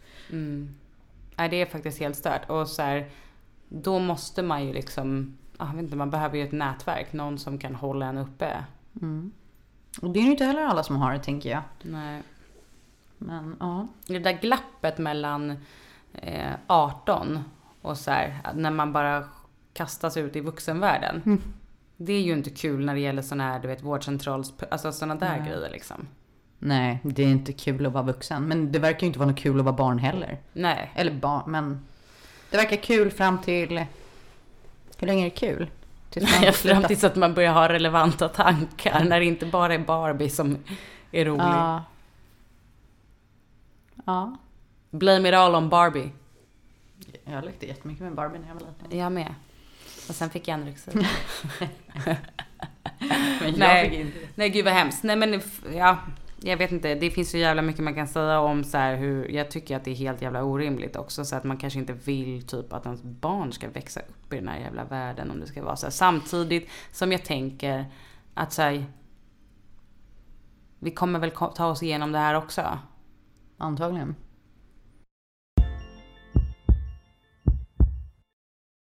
Speaker 3: Nej, det är faktiskt helt stört. Och så här, då måste man ju liksom, jag vet inte, man behöver ju ett nätverk. Någon som kan hålla en uppe.
Speaker 2: Och det är ju inte heller alla som har det tänker jag.
Speaker 3: Nej.
Speaker 2: Men ja.
Speaker 3: Det där glappet mellan eh, 18 och så här, när man bara kastas ut i vuxenvärlden. Det är ju inte kul när det gäller sådana här, du vet, vårdcentrals, alltså sådana där grejer liksom.
Speaker 2: Nej, det är inte kul att vara vuxen. Men det verkar ju inte vara något kul att vara barn heller.
Speaker 3: Nej.
Speaker 2: Eller barn, men det verkar kul fram till... Hur länge är det kul? Tills man [LAUGHS]
Speaker 3: Fram tills att man börjar ha relevanta tankar, när det inte bara är Barbie som är rolig.
Speaker 2: Ja. Ja.
Speaker 3: Blame it all on Barbie.
Speaker 2: Jag lekte jättemycket med Barbie när jag var liten.
Speaker 3: Jag med. Och sen fick jag anorexi. [LAUGHS]
Speaker 2: Men jag
Speaker 3: Nej.
Speaker 2: fick inte.
Speaker 3: Nej gud vad hemskt. Nej men ja, jag vet inte. Det finns så jävla mycket man kan säga om så här hur, jag tycker att det är helt jävla orimligt också. Så att man kanske inte vill typ att ens barn ska växa upp i den här jävla världen om det ska vara så här. Samtidigt som jag tänker att så här, vi kommer väl ta oss igenom det här också.
Speaker 2: Antagligen.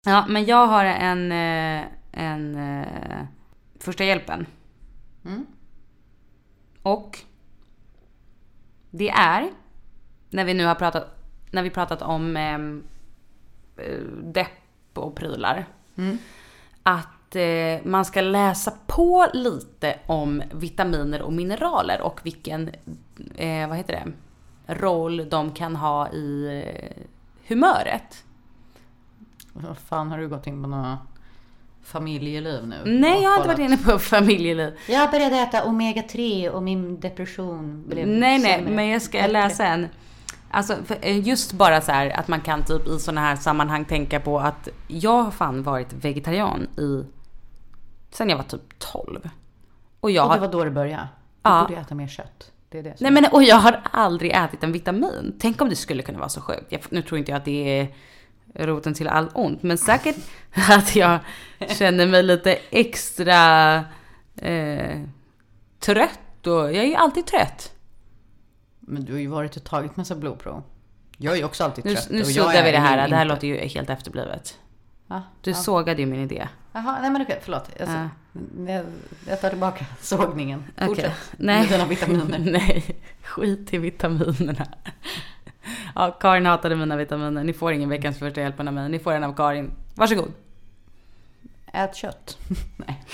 Speaker 3: Ja, men jag har en, eh, en eh, första hjälpen.
Speaker 2: Mm.
Speaker 3: Och det är, när vi nu har pratat, när vi pratat om ehm, eh, depp och prylar, att eh, man ska läsa på lite om vitaminer och mineraler och vilken, eh, vad heter det, roll de kan ha i eh, humöret.
Speaker 2: Vad fan har du gått in på något familjeliv nu?
Speaker 3: Nej, jag har inte varit inne på familjeliv.
Speaker 2: Jag började äta omega-3 och min depression blev
Speaker 3: Nej, nej, men jag ska
Speaker 2: Bättre.
Speaker 3: läsa en. Alltså eh, just bara så här att man kan typ i sådana här sammanhang tänka på att jag har fan varit vegetarian i sen jag var typ 12. Och jag
Speaker 2: Och det var då det började? Du
Speaker 3: Ja.
Speaker 2: borde äta mer kött. Det är det
Speaker 3: nej men och jag har aldrig ätit en vitamin. Tänk om det skulle kunna vara så sjukt. Jag, nu tror inte jag att det är roten till all ont, men säkert [LAUGHS] att jag känner mig lite extra eh, trött och jag är ju alltid trött.
Speaker 2: Men du har ju varit och tagit massa blodprov. Jag är ju också alltid
Speaker 3: Nu,
Speaker 2: trött.
Speaker 3: nu
Speaker 2: jag
Speaker 3: suddar vi det här, det här låter ju helt efterblivet.
Speaker 2: Va?
Speaker 3: Du
Speaker 2: Ja.
Speaker 3: sågade ju min idé.
Speaker 2: Jaha, nej men okej, förlåt. Alltså,
Speaker 3: Ja.
Speaker 2: jag, jag tar tillbaka [LAUGHS] sågningen. Fortsätt
Speaker 3: Nej.
Speaker 2: med dina vitaminer. [LAUGHS]
Speaker 3: Nej, skit i vitaminerna. Ja, Karin hatade mina vitaminer. Ni får ingen veckans första hjälpen av mig. Ni får en av Karin. Varsågod.
Speaker 2: Ät kött. [LAUGHS] nej.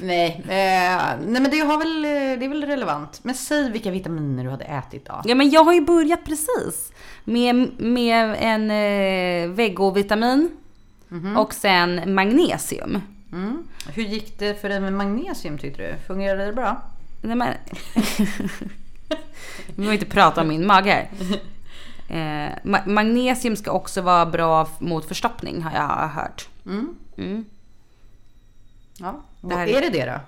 Speaker 2: Nej, eh, nej men det, har väl, det är väl relevant. Men säg vilka vitaminer du hade ätit då.
Speaker 3: Ja, men jag har ju börjat precis. Med, med en eh, vegovitamin. Och sen magnesium.
Speaker 2: Mm. Hur gick det för dig med magnesium tyckte du? Fungerade det bra?
Speaker 3: Nej men... [LAUGHS] Vi vill inte prata om min mage här. Eh, ma- magnesium ska också vara bra mot förstoppning har jag hört. Mm.
Speaker 2: Ja.
Speaker 3: Det här-
Speaker 2: är det det då?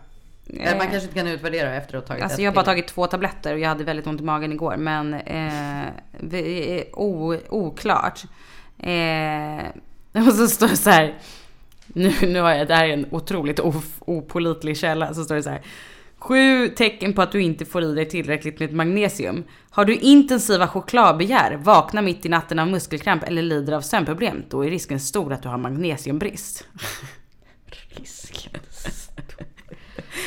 Speaker 2: Eller man
Speaker 3: Eh,
Speaker 2: kanske inte kan utvärdera efter att ha tagit
Speaker 3: Alltså jag har bara tagit två tabletter och jag hade väldigt ont i magen igår. Men eh, är o, oklart. Eh, [LAUGHS] och så står det så här. Nu, nu har jag, det här är en otroligt of, opolitlig källa. Så står det så här. Sju tecken på att du inte får i dig tillräckligt med magnesium. Har du intensiva chokladbegär, vaknar mitt i natten av muskelkramp eller lider av sömnproblem, då är risken stor att du har magnesiumbrist. [LAUGHS]
Speaker 2: Risken.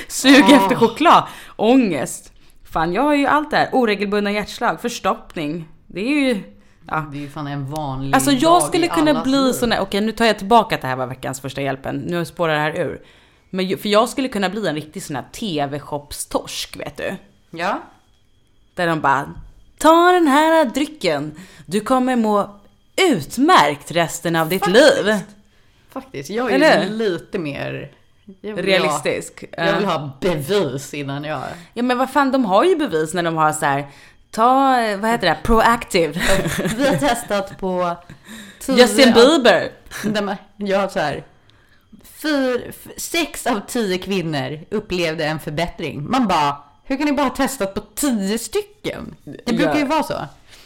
Speaker 3: Sug
Speaker 2: Ah.
Speaker 3: efter choklad, ångest. Fan jag har ju allt det här. Oregelbundna hjärtslag, förstoppning. Det är ju... Ja.
Speaker 2: Det är ju fan en vanlig
Speaker 3: Alltså
Speaker 2: dag
Speaker 3: jag skulle
Speaker 2: i
Speaker 3: kunna bli
Speaker 2: liv.
Speaker 3: sån här, okej nu tar jag tillbaka att det här var veckans första hjälpen. Nu spårar det här ur. Men för jag skulle kunna bli en riktig sån här TV-shopstorsk vet du.
Speaker 2: Ja.
Speaker 3: Där de bara, ta den här drycken. Du kommer må utmärkt resten av ditt liv.
Speaker 2: Faktiskt. Jag är
Speaker 3: Eller?
Speaker 2: lite mer...
Speaker 3: Realistisk.
Speaker 2: Ha, jag vill ha bevis innan jag...
Speaker 3: Ja men vad fan, de har ju bevis när de har så här. ta, vad heter det, proactive.
Speaker 2: Vi har testat på... [LAUGHS]
Speaker 3: Justin Bieber.
Speaker 2: Jag har så här... Fyr, sex av tio kvinnor upplevde en förbättring. Man bara, hur kan ni bara ha testat på tio stycken? Det brukar
Speaker 3: Ja.
Speaker 2: ju vara så.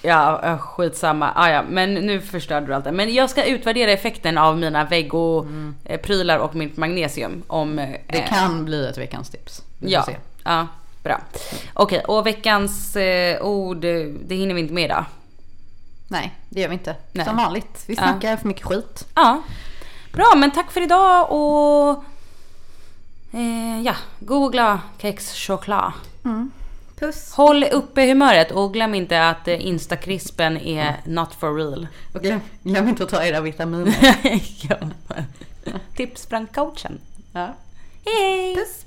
Speaker 3: Ja, ja, skitsamma. Ah, ja, men nu förstörde du allt det. Men jag ska utvärdera effekten av mina veggo-prylar och mitt magnesium. Om, eh,
Speaker 2: Det kan bli ett veckans tips.
Speaker 3: Ja,
Speaker 2: se.
Speaker 3: ja, bra. Okej, och veckans eh, ord, eh, det hinner vi inte med idag.
Speaker 2: Nej, det gör vi inte.
Speaker 3: Nej.
Speaker 2: Som vanligt. Vi
Speaker 3: Ja.
Speaker 2: snackar för mycket skit.
Speaker 3: Ja, bra. Men tack för idag och eh, ja, googla kexchoklad.
Speaker 2: Puss.
Speaker 3: Håll uppe humöret och glöm inte att eh, instakrispen är not for real.
Speaker 2: Och glöm, glöm inte att ta era vitaminer. [LAUGHS]
Speaker 3: ja. Tips från coachen.
Speaker 2: Ja.
Speaker 3: Hej!
Speaker 2: Puss.